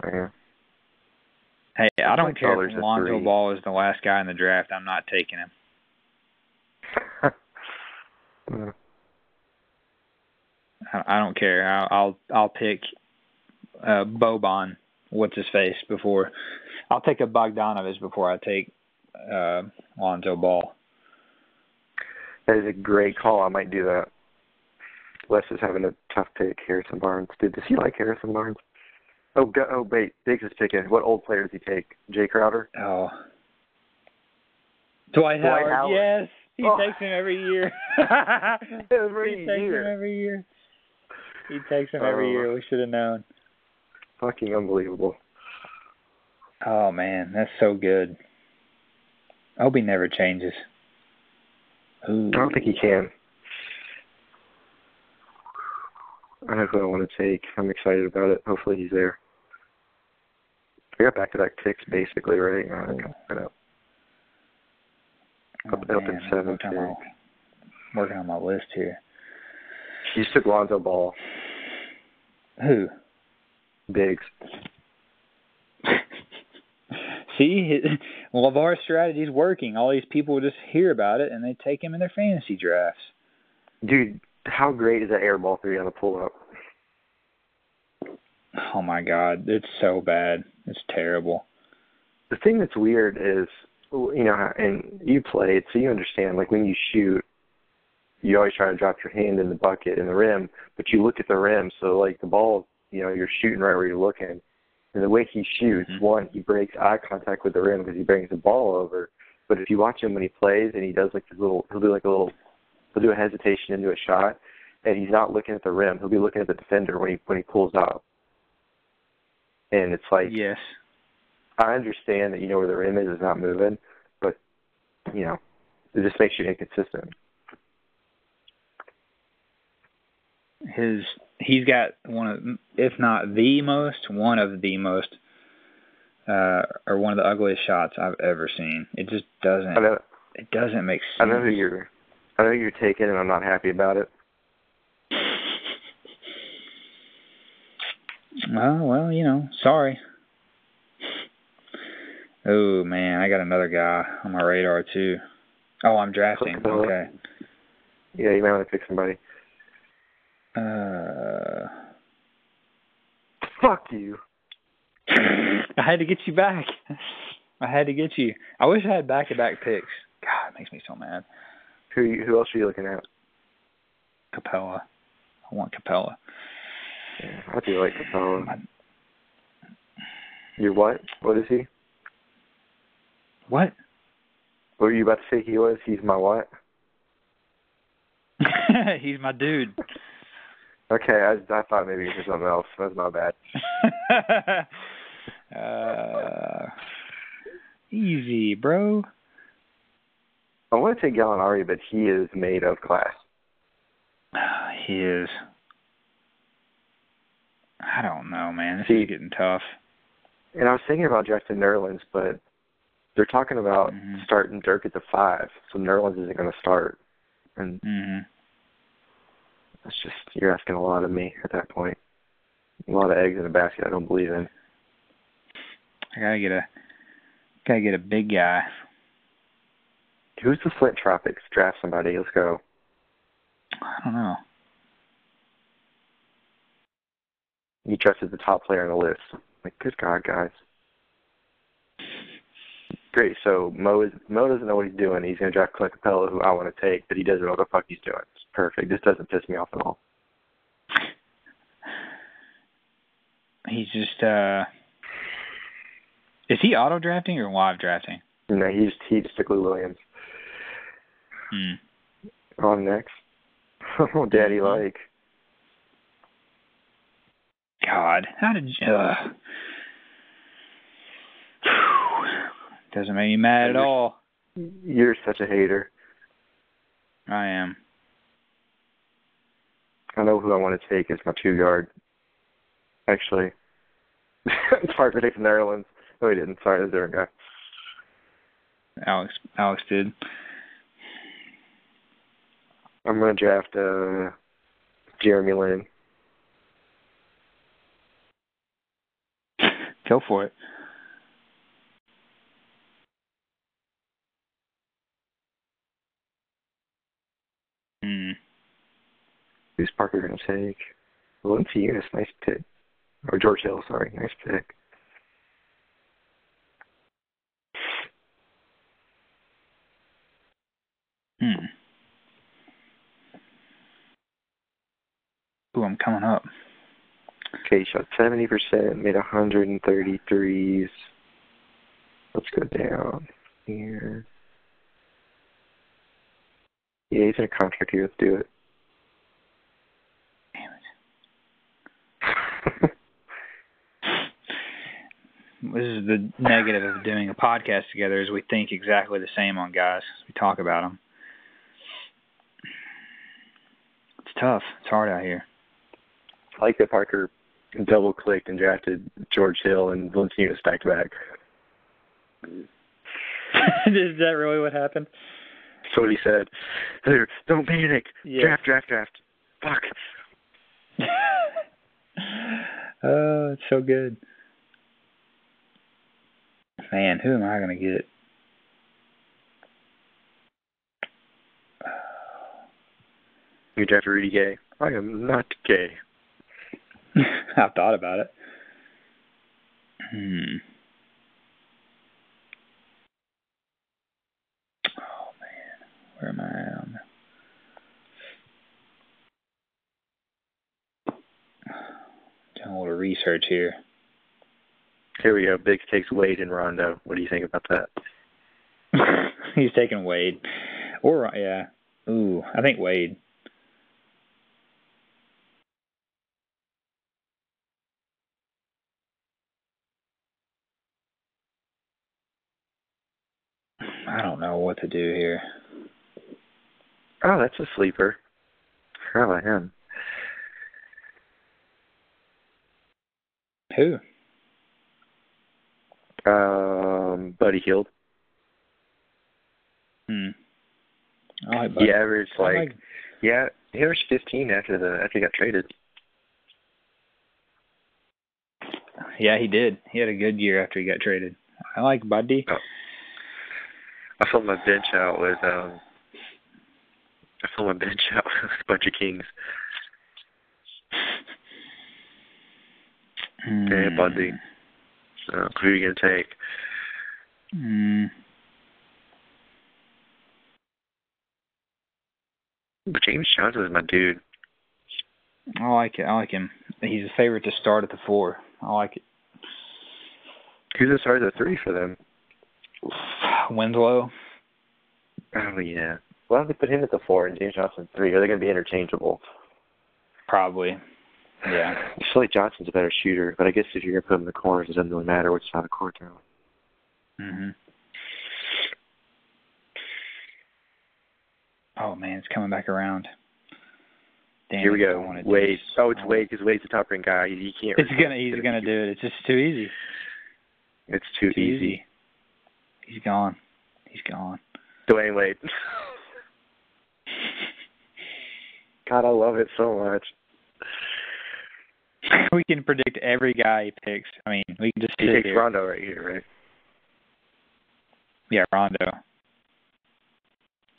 Yeah.
Hey, I don't care if Lonzo Ball is the last guy in the draft. I'm not taking him. <laughs> I, don't care. I'll I'll, I'll pick uh, Boban. What's his face before? I'll take a Bogdanovich before I take uh, Lonzo Ball.
That is a great call. I might do that. Wes is having a tough pick. Harrison Barnes. Dude, does he like Harrison Barnes? Oh, go, oh, wait. Biggs is picking. What old player does he take? Jae Crowder.
Oh. Dwight, Dwight Howard. Howard. Yes, he oh. takes him every year. <laughs>
every
he takes
year.
him every year. He takes him every oh. year. We should have known.
Fucking unbelievable.
Oh man, that's so good. I hope he never changes. Ooh.
I don't think he can. I don't know who I want to take. I'm excited about it. Hopefully he's there. I got back to back picks basically, right? I know. I know.
Up, oh, up in seven. Working on, my, working on my list here.
He just took Lonzo Ball.
Who?
Biggs. <laughs>
See, LaVar's strategy is working. All these people just hear about it and they take him in their fantasy drafts.
Dude, how great is that air ball three on the pull up?
Oh my god, it's so bad. It's terrible.
The thing that's weird is, you know, and you played, so you understand. Like when you shoot, you always try to drop your hand in the bucket in the rim, but you look at the rim, so like the ball, you know, you're shooting right where you're looking. And the way he shoots, mm-hmm. one, he breaks eye contact with the rim because he brings the ball over. But if you watch him when he plays and he does like this little, he'll do like a little, he'll do a hesitation into a shot, and he's not looking at the rim. He'll be looking at the defender when he when he pulls up. And it's like,
yes,
I understand that you know where the rim is is not moving, but you know, it just makes you inconsistent.
His he's got one of, if not the most, one of the most, uh, or one of the ugliest shots I've ever seen. It just doesn't. Know, it doesn't make sense.
I know who you're. I know you're taking, and I'm not happy about it.
Well, well, you know, sorry. Oh man, I got another guy on my radar too. Oh, I'm drafting. Okay.
Yeah, you might want to pick somebody.
Uh.
Fuck you. <laughs>
I had to get you back. I had to get you. I wish I had back-to-back picks. God, it makes me so mad.
Who who else are you looking at?
Capela. I want Capela.
I do like Capela. My... You're what? What is he?
What?
What were you about to say he was? He's my what? <laughs>
He's my dude. <laughs>
Okay, I, I thought maybe it was something else. That's my bad. <laughs>
uh, easy, bro.
I want to take Gallinari, but he is made of glass. <sighs>
He is. I don't know, man. This See, is getting tough.
And I was thinking about Justin Nerlens, but they're talking about mm-hmm. starting Dirk at the five, so Nerlens isn't going to start. And
mm-hmm.
that's just you're asking a lot of me at that point. A lot of eggs in a basket I don't believe in.
I gotta get a gotta get a big guy.
Who's the Flint Tropics? Draft somebody. Let's go.
I don't know.
You trusted the top player on the list. Like, good God, guys. Great. So Mo is Mo doesn't know what he's doing. He's gonna draft Clint Capela, who I want to take, but he doesn't know what the fuck he's doing. It's perfect. This doesn't piss me off at all.
He's just uh is he auto drafting or live drafting?
No, he's he's Stickley Williams.
Hmm.
On next. <laughs> Oh, Daddy mm-hmm. like.
God, how did you? Uh, <sighs> doesn't make me mad at all.
You're such a hater.
I am.
I know who I want to take as my two guard. Actually, <laughs> Parker takes the Netherlands. No, he didn't. Sorry, that's a different guy.
Alex Alex did.
I'm gonna draft uh Jeremy Lin.
Go for it. Hmm.
Who's Parker gonna take? Valanciunas, nice pick. Or George Hill, sorry, nice pick.
Hmm. Ooh, I'm coming up.
Okay, he shot 70%, made 133s. Let's go down here. Yeah, he's in a contract here. Let's do it.
Damn it. <laughs> this is the negative of doing a podcast together is we think exactly the same on guys. We talk about them. It's tough. It's hard out here.
I like that Parker double clicked and drafted George Hill and Valanciunas back to back. <laughs>
Is that really what happened?
That's what he said. Don't panic. Yeah. Draft, draft, draft. Fuck. <laughs>
oh, it's so good. Man, who am I gonna get?
You draft Rudy Gay. I am not gay. <laughs>
I've thought about it. Hmm. Oh man, where am I on? <sighs> Doing a little research here.
Here we go. Biggs takes Wade and Rondo. What do you think about
that? <laughs> He's taking Wade. Or yeah. Ooh, I think Wade. I don't know what to do here.
Oh, that's a sleeper. How about him?
Who?
Um, Buddy Hield.
Hmm. I like Buddy.
He averaged like, like, yeah, he averaged 15 after the after he got traded.
Yeah, he did. He had a good year after he got traded. I like Buddy. Oh.
I filled my bench out with um I filled my bench <laughs> out with a bunch of kings.
Mm.
Okay, Bundy. So who are you gonna take?
Mm.
But James Johnson is my dude.
I like it. I like him. He's a favorite to start at the four. I like it.
Who's the start at the three for them? <laughs>
Winslow.
Oh yeah. Why don't they put him at the four and James Johnson three? Are they going to be interchangeable?
Probably. Yeah. <laughs>
I feel like Johnson's a better shooter, but I guess if you're going to put him in the corners, it doesn't really matter which side of the court they're
on. Mhm. Oh man, it's coming back around. Damn
Here we go. Wade. Oh, it's Wade because Wade's the top ranked guy. He, can't.
It's gonna. He's gonna do it. It's just too easy.
It's too,
too
easy.
easy. He's gone. He's gone.
Dwyane Wade. <laughs> God, I love it so much. <laughs>
We can predict every guy he picks. I mean, we can just.
He takes
here.
Rondo right here, right?
Yeah, Rondo.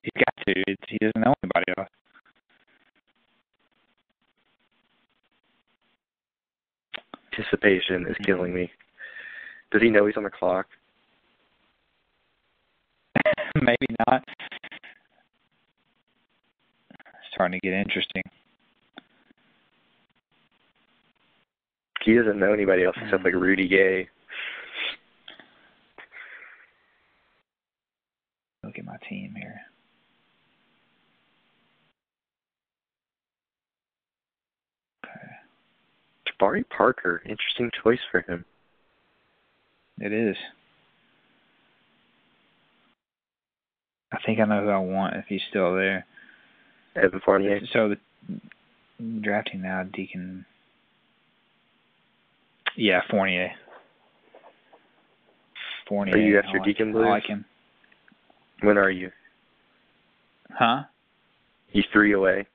He's got to. It's, he doesn't know anybody else.
Anticipation is killing me. Does he know he's on the clock? <laughs>
Maybe not. It's starting to get interesting.
He doesn't know anybody else except like mm. Rudy Gay.
Look at my team here. Okay.
Jabari Parker, interesting choice for him.
It is. I think I know who I want if he's still there.
Evan Fournier.
So the drafting now, Deacon. Yeah, Fournier. Fournier.
Are you after
I
Deacon
like, I like him.
When are you?
Huh?
He's three away.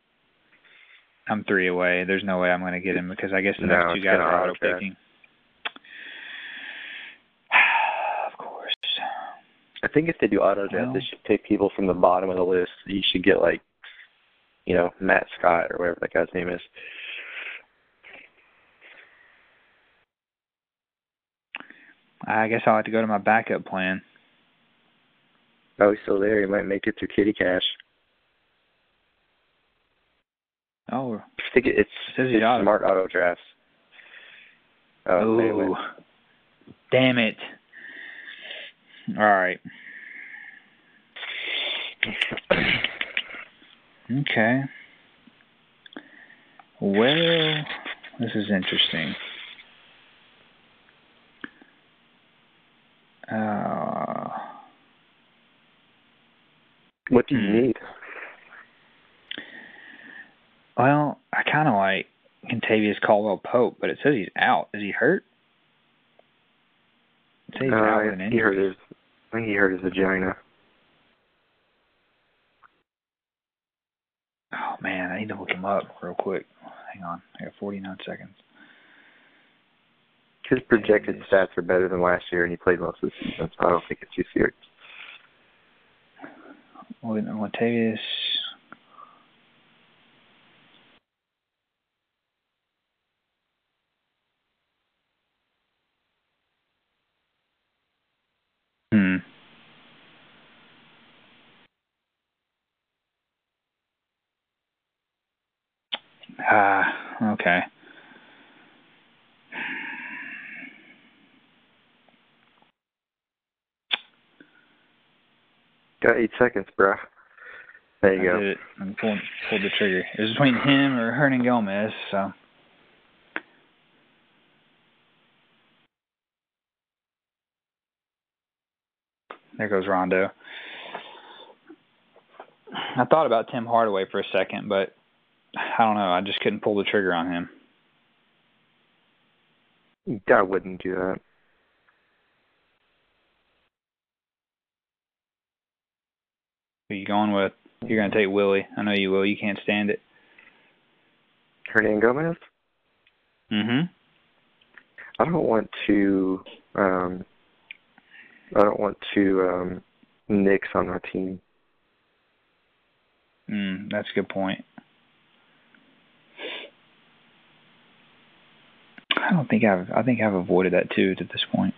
I'm three away. There's no way I'm going to get him because I guess the
no,
next two guys are auto picking. of course.
I think if they do auto draft, they should pick people from the bottom of the list. You should get like, you know, Matt Scott or whatever that guy's name is.
I guess I'll have to go to my backup plan.
Oh, he's still there. He might make it through Kitty Cash.
Oh,
I think it's,
it
it's
auto.
smart auto drafts.
Oh,
Ooh.
damn it! All right. okay. Well, this is interesting. Uh,
what do you
hmm.
need?
Well, I kind of like Kentavious Caldwell Pope, but it says he's out. Is he hurt? It says he's
uh,
out with an
He hurt his, I think he hurt his vagina.
Oh man, I need to look him up real quick. Hang on, I got 49 seconds.
His projected stats are better than last year, and he played most of the season, so I don't think it's too serious.
Latavius. Hmm. Ah, okay.
Got eight seconds, bro. There you
I
go.
did it. I pulled, pulled the trigger. It was between him or Hernangomez, so. There goes Rondo. I thought about Tim Hardaway for a second, but I don't know. I just couldn't pull the trigger on him.
I wouldn't do that.
Who you going with? You're going to take Willy. I know you will. You can't stand it.
Hernangomez?
Mm-hmm.
I don't want to. Um, I don't want to um, Knicks on our team.
Mm, that's a good point. I don't think I've. I think I've avoided that too at this point.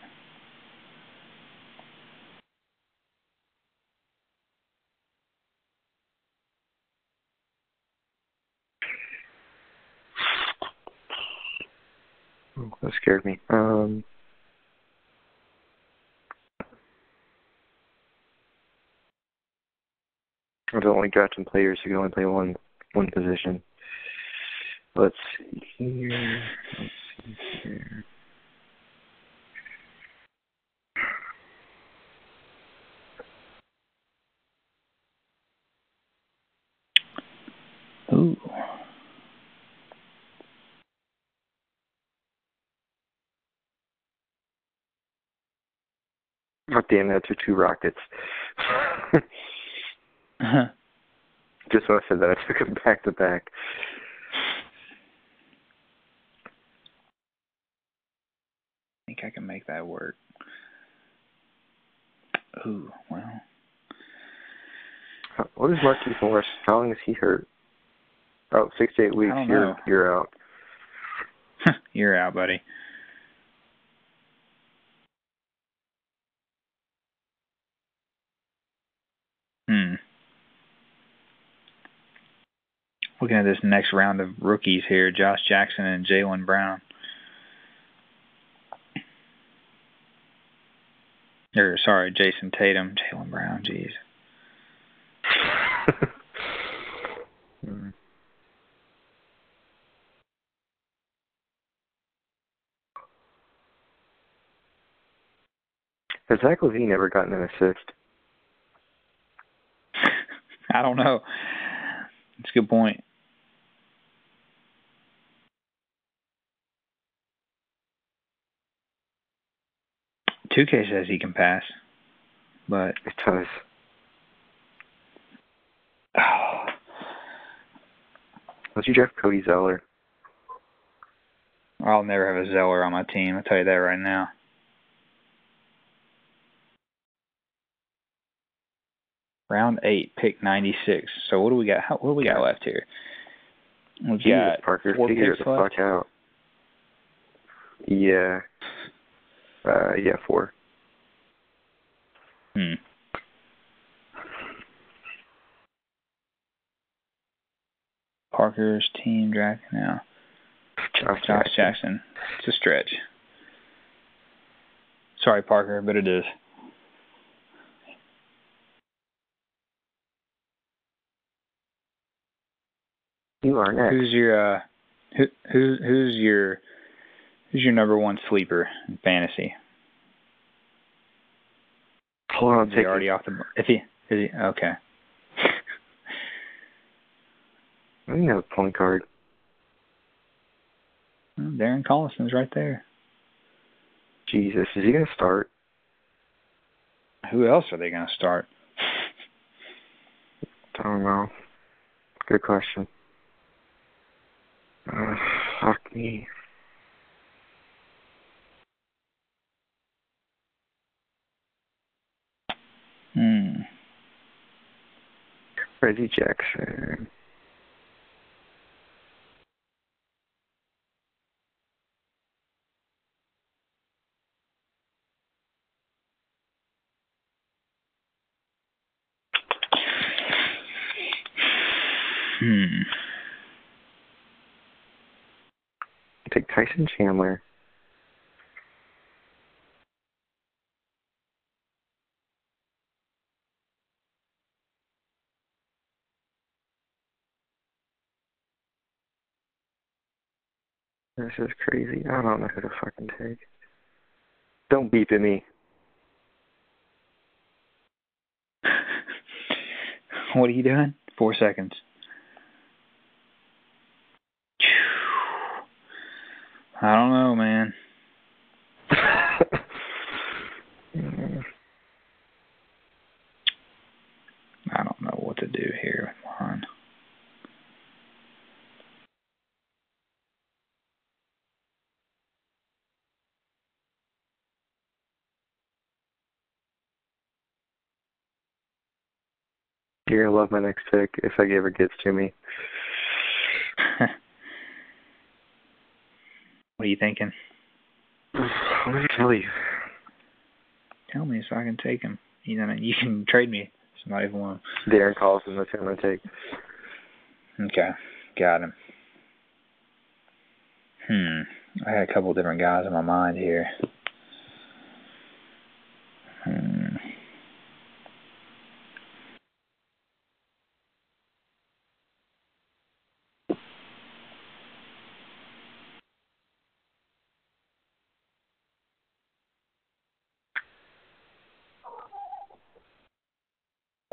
Oh, that scared me. Um, I was only drafting players who can only play one one position. Let's see here. Let's see here.
Ooh.
Oh damn, that's your two rockets. <laughs> Uh-huh. Just when I said that, I took it back to back.
I can make that work. Ooh, well.
What is Markieff Morris? How long is he hurt? Oh, six to eight weeks. You're
know.
you're out. <laughs>
You're out, buddy. Hmm. Looking at this next round of rookies here, Josh Jackson and Jaylen Brown. Or sorry, Jayson Tatum, Jaylen Brown. Jeez.
Hmm. <laughs> Has Zach LaVine ever gotten an assist? <laughs>
I don't know. It's a good point. 2K says he can pass, but
it does. <sighs>
Oh.
Let's you draft Cody Zeller.
I'll never have a Zeller on my team. I'll tell you that right now. Round eight, pick ninety six. So what do we got? How, what do we got left here? We
Jesus,
got
Parker,
four
figure
picks
the
left.
fuck out. Yeah. Uh, yeah, four.
Hmm. Parker's team draft now.
Josh,
Josh Jackson. It's a stretch. Sorry, Parker, but it is.
You are next.
Who's your uh, who who who's your who's your number one sleeper in fantasy?
Hold on,
Is he already off the? If he is he okay?
I think have a point guard.
Well, Darren Collison's right there.
Jesus, is he gonna start?
Who else are they going to start?
I don't know. Good question. Uh, fuck me.
Hmm.
Reggie Jackson.
Hmm.
Take Tyson Chandler. Is crazy. I don't know who to fucking take. Don't beep at me. <laughs>
what are you doing? Four seconds. I don't know, man. <laughs> I don't know what to do here with mine.
You're gonna love my next pick if it ever gets to me. <laughs>
what are you thinking?
What did I tell you?
Tell me so I can take him. You know, you can trade me somebody if you want.
Darren Collison, that's who I'm gonna take.
Okay, got him. Hmm. I had a couple different guys in my mind here.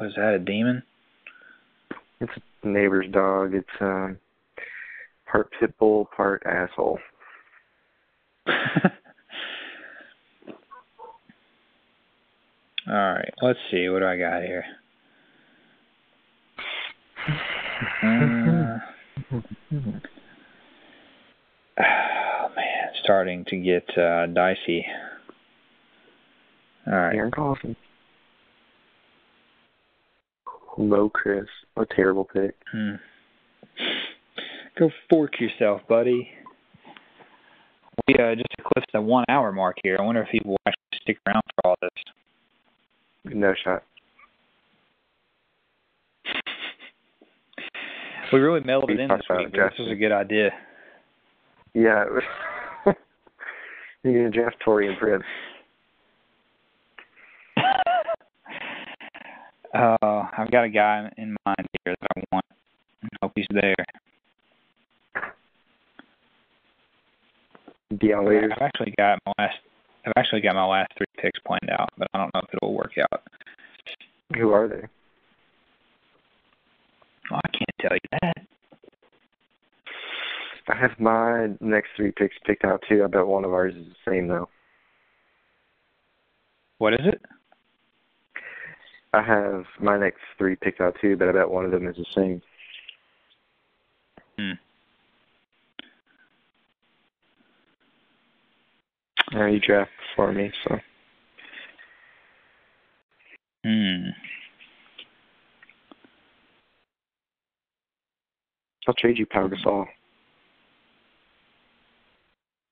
Was that a demon?
It's a neighbor's dog. It's um part pit bull, part asshole. <laughs>
All right, let's see. What do I got here? Uh, <sighs> oh man, starting to get uh, dicey. All right.
Darren Collison. Low Chris. A terrible pick.
Hmm. Go fork yourself, buddy. We uh, just eclipsed the one hour mark here. I wonder if people will actually stick around for all this.
No shot.
We really melded
We
in this week. This was a good idea.
Yeah. <laughs> It was You're gonna draft Taurean Prince.
Uh, I've got a guy in mind here that I want. I hope he's there.
Dion Waiters.
I've actually got my last. I've actually got my last three picks planned out, but I don't know if it'll work out.
Who are they?
Well, I can't tell you that.
I have my next three picks picked out too. I bet one of ours is the same though.
What is it?
I have my next three picked out too, but I bet one of them is the same.
Hmm.
Now you draft for me, so.
Hmm.
I'll trade you Pau Gasol.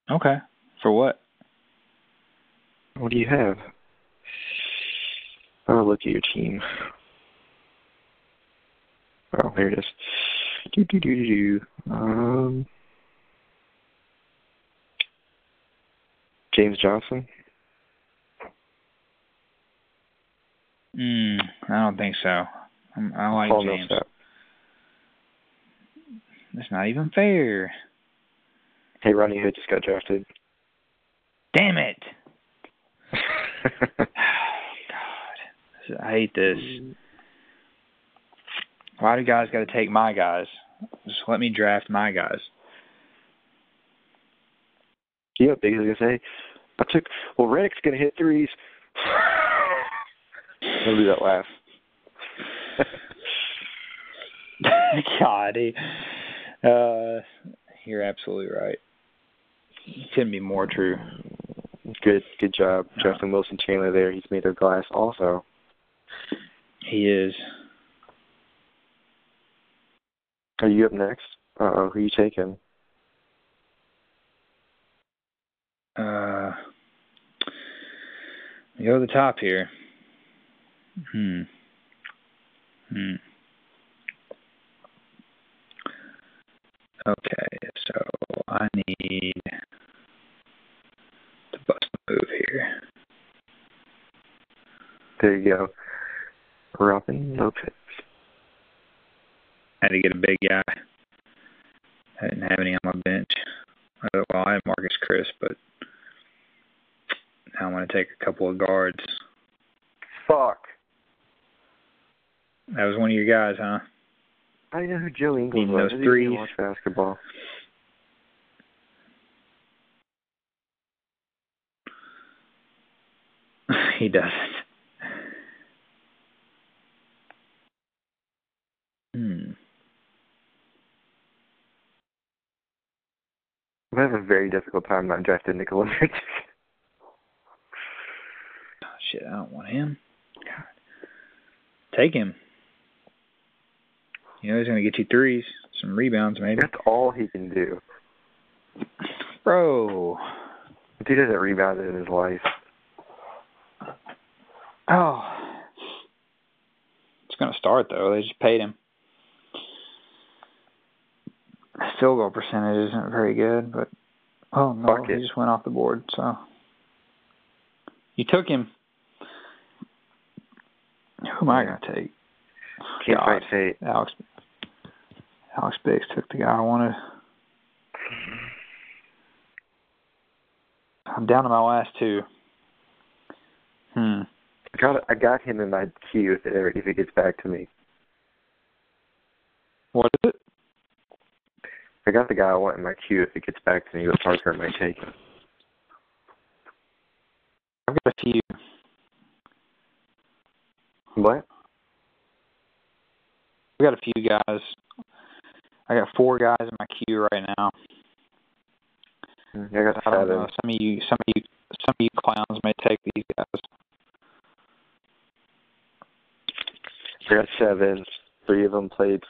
Okay. For what?
What do you have? I'll look at your team. Oh, here it is. Do do do do do. Um, James Johnson.
Hmm. I don't think so. I'm, I like
Paul
James.
Millsap.
That's not even fair.
Hey, Rodney Hood just got drafted.
Damn it! <laughs> I hate this. Why do guys got to take my guys? Just let me draft my guys.
Yeah, Big is gonna say, I took. Well, Redick's gonna hit threes. <laughs> I'll do that last.
God, he, uh, you're absolutely right. Couldn't be more true.
Good, good job, Justin Wilson Chandler. There, he's made of glass. Also,
He is.
are you up next? Uh oh, who you taking?
Uh, go to the top here. Hmm. Hmm. Okay, so I need to bust a move here.
There you go. Robin Lopez.
Had to get a big guy. I didn't have any on my bench. Well, I had Marquese Chriss, but now I'm going to take a couple of guards.
Fuck.
That was one of your guys, huh?
I know who Joe Ingles
Needing
was.
those threes.
watch basketball. <sighs>
he doesn't. Hmm.
I'm having a very difficult time not drafting Nikola Mirotic.
Oh, shit, I don't want him. God. Take him. You know he's going to get you threes, some rebounds maybe.
That's all he can do.
Bro.
Dude hasn't rebounded in his life.
Oh. It's going to start, though. They just paid him. His Field goal percentage isn't very good, but oh no,
Fuck
he
it.
just went off the board. So you took him. Who am I going to take?
Can't
God.
fight fate.
Alex Alex Biggs took the guy I wanted. I'm down to my last two. Hmm.
I got I got him in my queue if it ever if it gets back to me.
What is it?
I got the guy I want in my queue if it gets back to me, but Parker might take him.
I've got a few.
What?
I've got a few guys. I got four guys in my queue right now.
Mm, I got
I don't
seven.
know. Some of you, some of you, some of you clowns may take these guys.
I got seven. Three of them played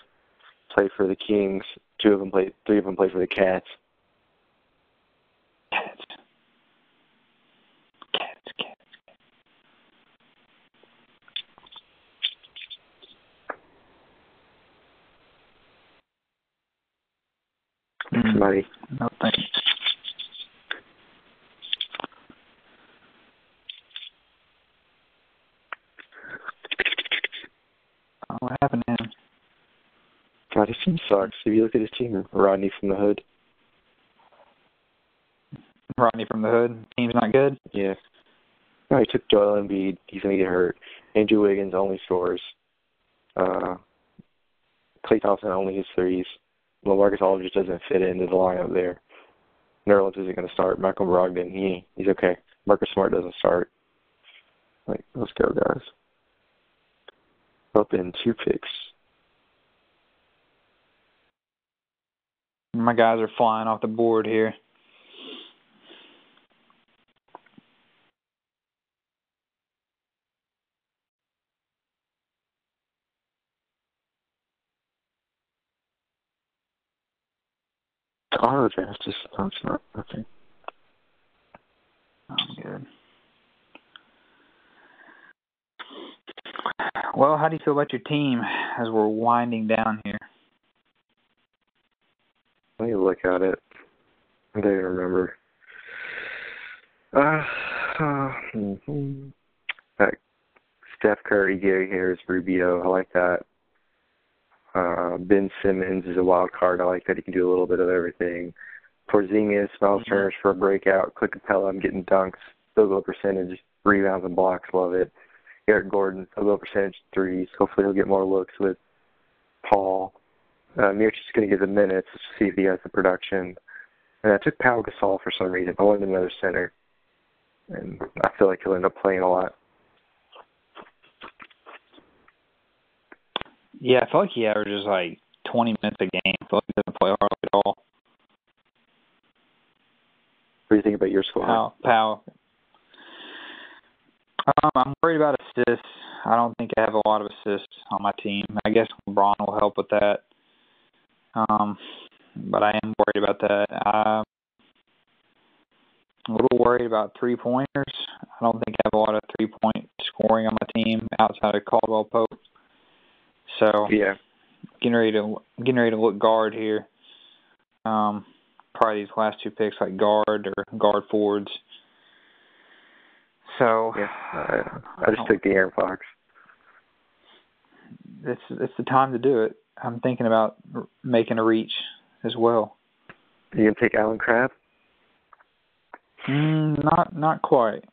played for the Kings. Two of them played. Three of them played for the Cats.
Cats. Cats. Cats. Mm,
Somebody.
no thanks. Oh, what happened to him?
God, his team sucks. If you look at his team, Rodney from the Hood.
Rodney from the hood. Team's not good.
Yeah. No, he took Joel Embiid. He's gonna get hurt. Andrew Wiggins only scores. Uh, Klay Thompson only hits threes. LaMarcus Aldridge doesn't fit into the lineup there. Nerlens isn't gonna start. Michael Brogdon, he he's okay. Marcus Smart doesn't start. Like, let's go, guys. Up in two picks.
My guys are flying off the board here.
Auto draft just no, it's not okay.
I'm good. Well, how do you feel about your team as we're winding down here?
Let me look at it. I don't even remember. Uh, uh mm-hmm. that Steph Curry, Gary Harris, Rubio. I like that. Uh, ben Simmons is a wild card. I like that he can do a little bit of everything. Porzingis, Myles mm-hmm. Turner's for a breakout. Clint Capela, I'm getting dunks, field goal percentage, rebounds and blocks. Love it. Eric Gordon, field goal percentage threes. Hopefully he'll get more looks with Paul. Uh, Miric's just going to give the minutes to see if he has the production. And I took Pau Gasol for some reason. I wanted another center, and I feel like he'll end up playing a lot.
Yeah, I feel like he averages like 20 minutes a game. I feel like he doesn't play hard at all.
What do you think about your squad?
Pau. Um, I'm worried about assists. I don't think I have a lot of assists on my team. I guess LeBron will help with that. Um, but I am worried about that. I'm a little worried about three pointers. I don't think I have a lot of three point scoring on my team outside of Caldwell Pope. So
yeah,
getting ready to getting ready to look guard here. Um, probably these last two picks like guard or guard forwards. So
yeah, I, I just took De'Aaron Fox.
It's it's the time to do it. I'm thinking about making a reach as well.
Are you gonna take Allen Crabbe?
Mm, not not quite.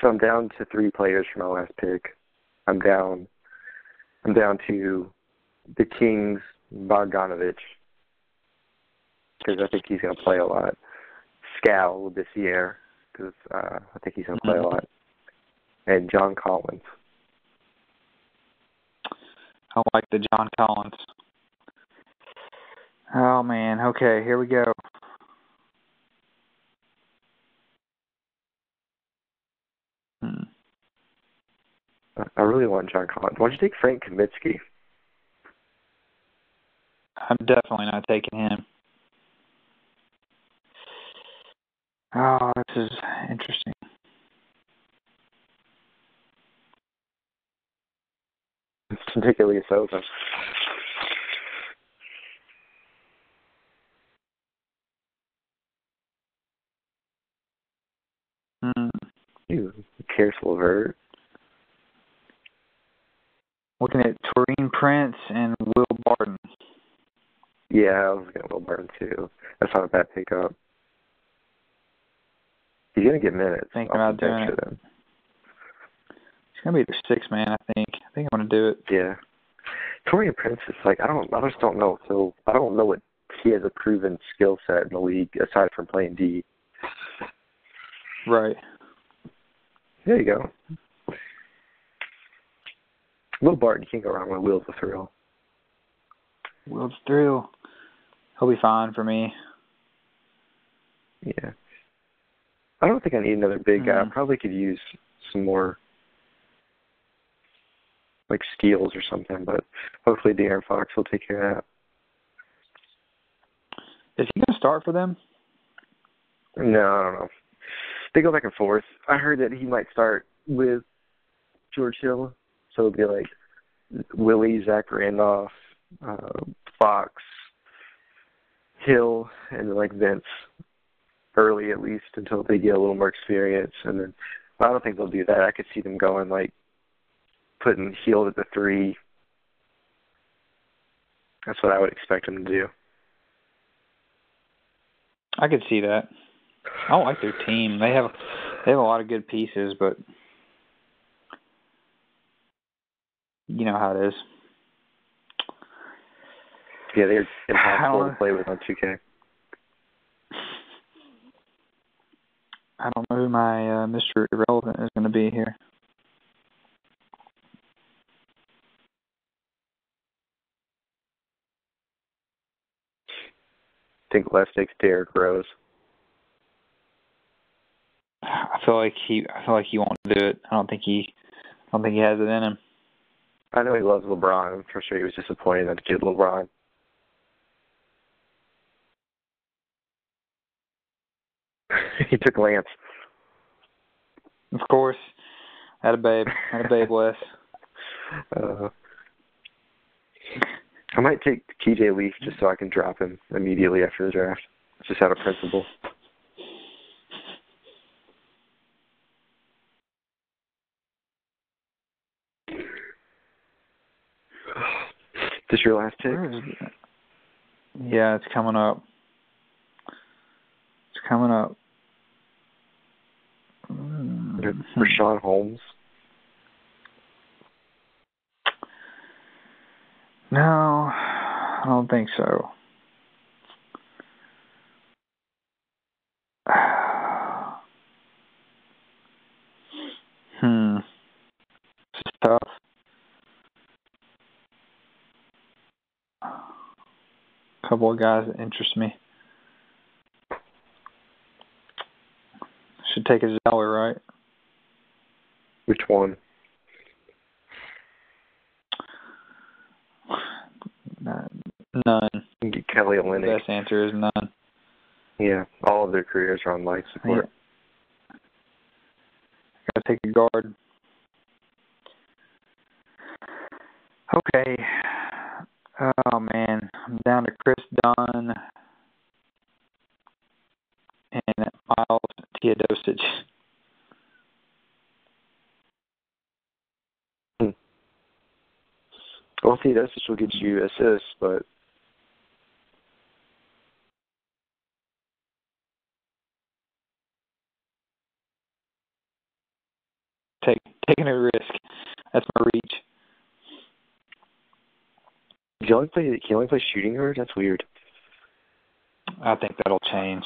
So I'm down to three players for my last pick. I'm down. I'm down to the Kings Bogdanovich because I think he's going to play a lot. Skal this year because uh, I think he's going to play mm-hmm. a lot, and John Collins.
I like the John Collins. Oh man, okay, here we go. Hmm.
I really want John Collins. Why don't you take Frank Kaminsky?
I'm definitely not taking him. Oh, this is interesting.
It's particularly so.
Hmm.
You careful
looking at Taurean Prince and Will Barton.
Yeah, I was looking at Will Barton too. That's not a bad pickup. He's gonna get minutes.
Thinking about doing it. Them. Gonna be the six man, I think. I think I'm gonna do it.
Yeah. Taurean Prince is like I don't I just don't know. So I don't know what he has a proven skill set in the league aside from playing D.
Right.
There you go. Will Barton, you can't go wrong with Will's a thrill.
Will's thrill. He'll be fine for me.
Yeah. I don't think I need another big guy. I mm-hmm. probably could use some more like steals or something, but hopefully De'Aaron Fox will take care of that.
Is he gonna start for them?
No, I don't know. They go back and forth. I heard that he might start with George Hill so it'd be like Willie, Zach Randolph, uh, Fox, Hill, and then like Vince early at least until they get a little more experience. And then I don't think they'll do that. I could see them going like putting Hield at the three. That's what I would expect them to do.
I could see that. I like their team. They have they have a lot of good pieces, but you know how it is.
Yeah, they're impossible to play with on 2K.
I don't know who my uh, Mr. Irrelevant is going to be here.
Think Les takes Derrick Rose.
I feel like he. I feel like he won't do it. I don't think he. I don't think he has it in him.
I know he loves LeBron. I'm for sure he was disappointed not to get LeBron. <laughs> he took Lance.
Of course. Had a babe. Had a babe, Wes. <laughs>
Uh, I might take TJ Leaf just so I can drop him immediately after the draft. Just out of principle. Is <sighs> this your last pick?
Yeah, it's coming up. It's coming up.
Mm-hmm. Holmes.
No, I don't think so. <sighs> hmm. Tough. Couple of guys that interest me. Should take a Zeller, right?
Which one?
None.
Get Kelly Olynyk.
The best answer is none.
Yeah, all of their careers are on life support.
Yeah. Gotta take a guard. Okay. Oh man, I'm down to Kris Dunn and Milos Teodosic.
Hmm. Well, Teodosic will get you assists, but
take taking a risk. That's my reach.
You only play? Can you only play shooting guard? That's weird.
I think that'll change.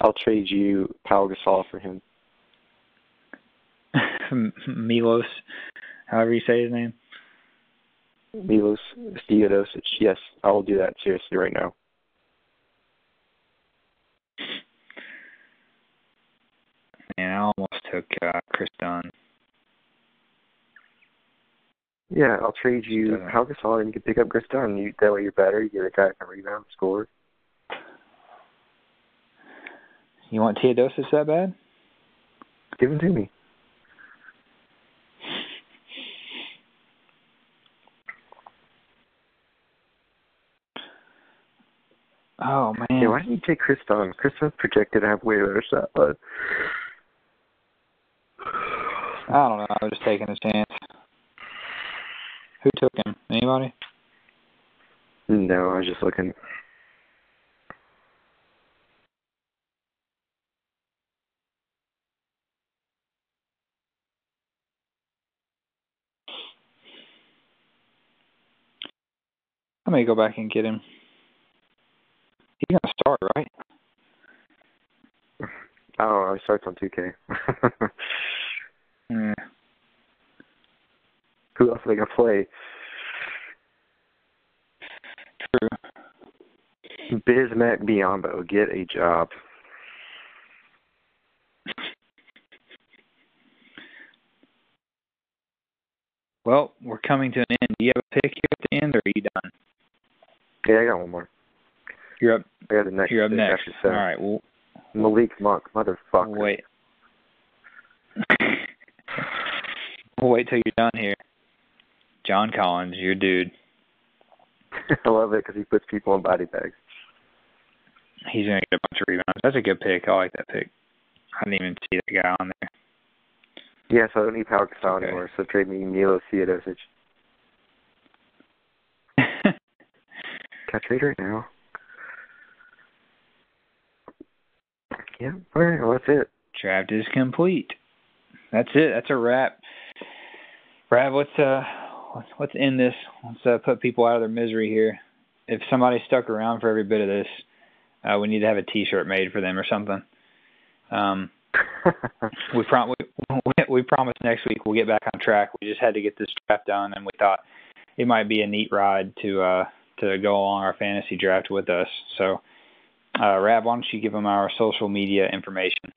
I'll trade you Pau Gasol for him. <laughs>
Milos, however you say his name.
Milos Teodosic. Yes, I will do that seriously right now.
And I almost took uh, Kris Dunn.
Yeah, I'll trade you Pau Gasol and you can pick up Kris Dunn. You, that way you're better. You get a guy who can rebound, score.
You want Teodosic that bad?
Give him to me.
Oh man.
Yeah, why didn't you take Kris Dunn? Kris Dunn's projected to have way better shot, but
I don't know. I was just taking a chance. Who took him? Anybody?
No, I was just looking.
I may go back and get him. He's gonna start, right?
Oh, he starts on 2K. <laughs>
yeah.
Who else are they gonna play?
True.
Bismack Biyombo, get a job.
Well, we're coming to an end. Do you have a pick here at the end, or are you done?
Yeah, I got one more.
You're up.
I got the next.
You're up next. All right. Well,
Malik Monk, motherfucker.
Wait. We'll wait till you're done here. John Collins, your dude. <laughs>
I love it because he puts people in body bags.
He's gonna get a bunch of rebounds. That's a good pick. I like that pick. I didn't even see that guy on there.
Yeah, so I don't need Gasol okay. anymore. So trade me Milo Teodosic. <laughs> Can I trade right now? Yeah. All right. Well, that's it.
Draft is complete. That's it. That's a wrap. Brad, let's uh, let's end this. Let's uh, put people out of their misery here. If somebody stuck around for every bit of this, Uh, we need to have a T-shirt made for them or something. Um, <laughs> we, prom- we, we promised next week we'll get back on track. We just had to get this draft done, and we thought it might be a neat ride to uh, to go along our fantasy draft with us. So, uh, Rab, why don't you give them our social media information?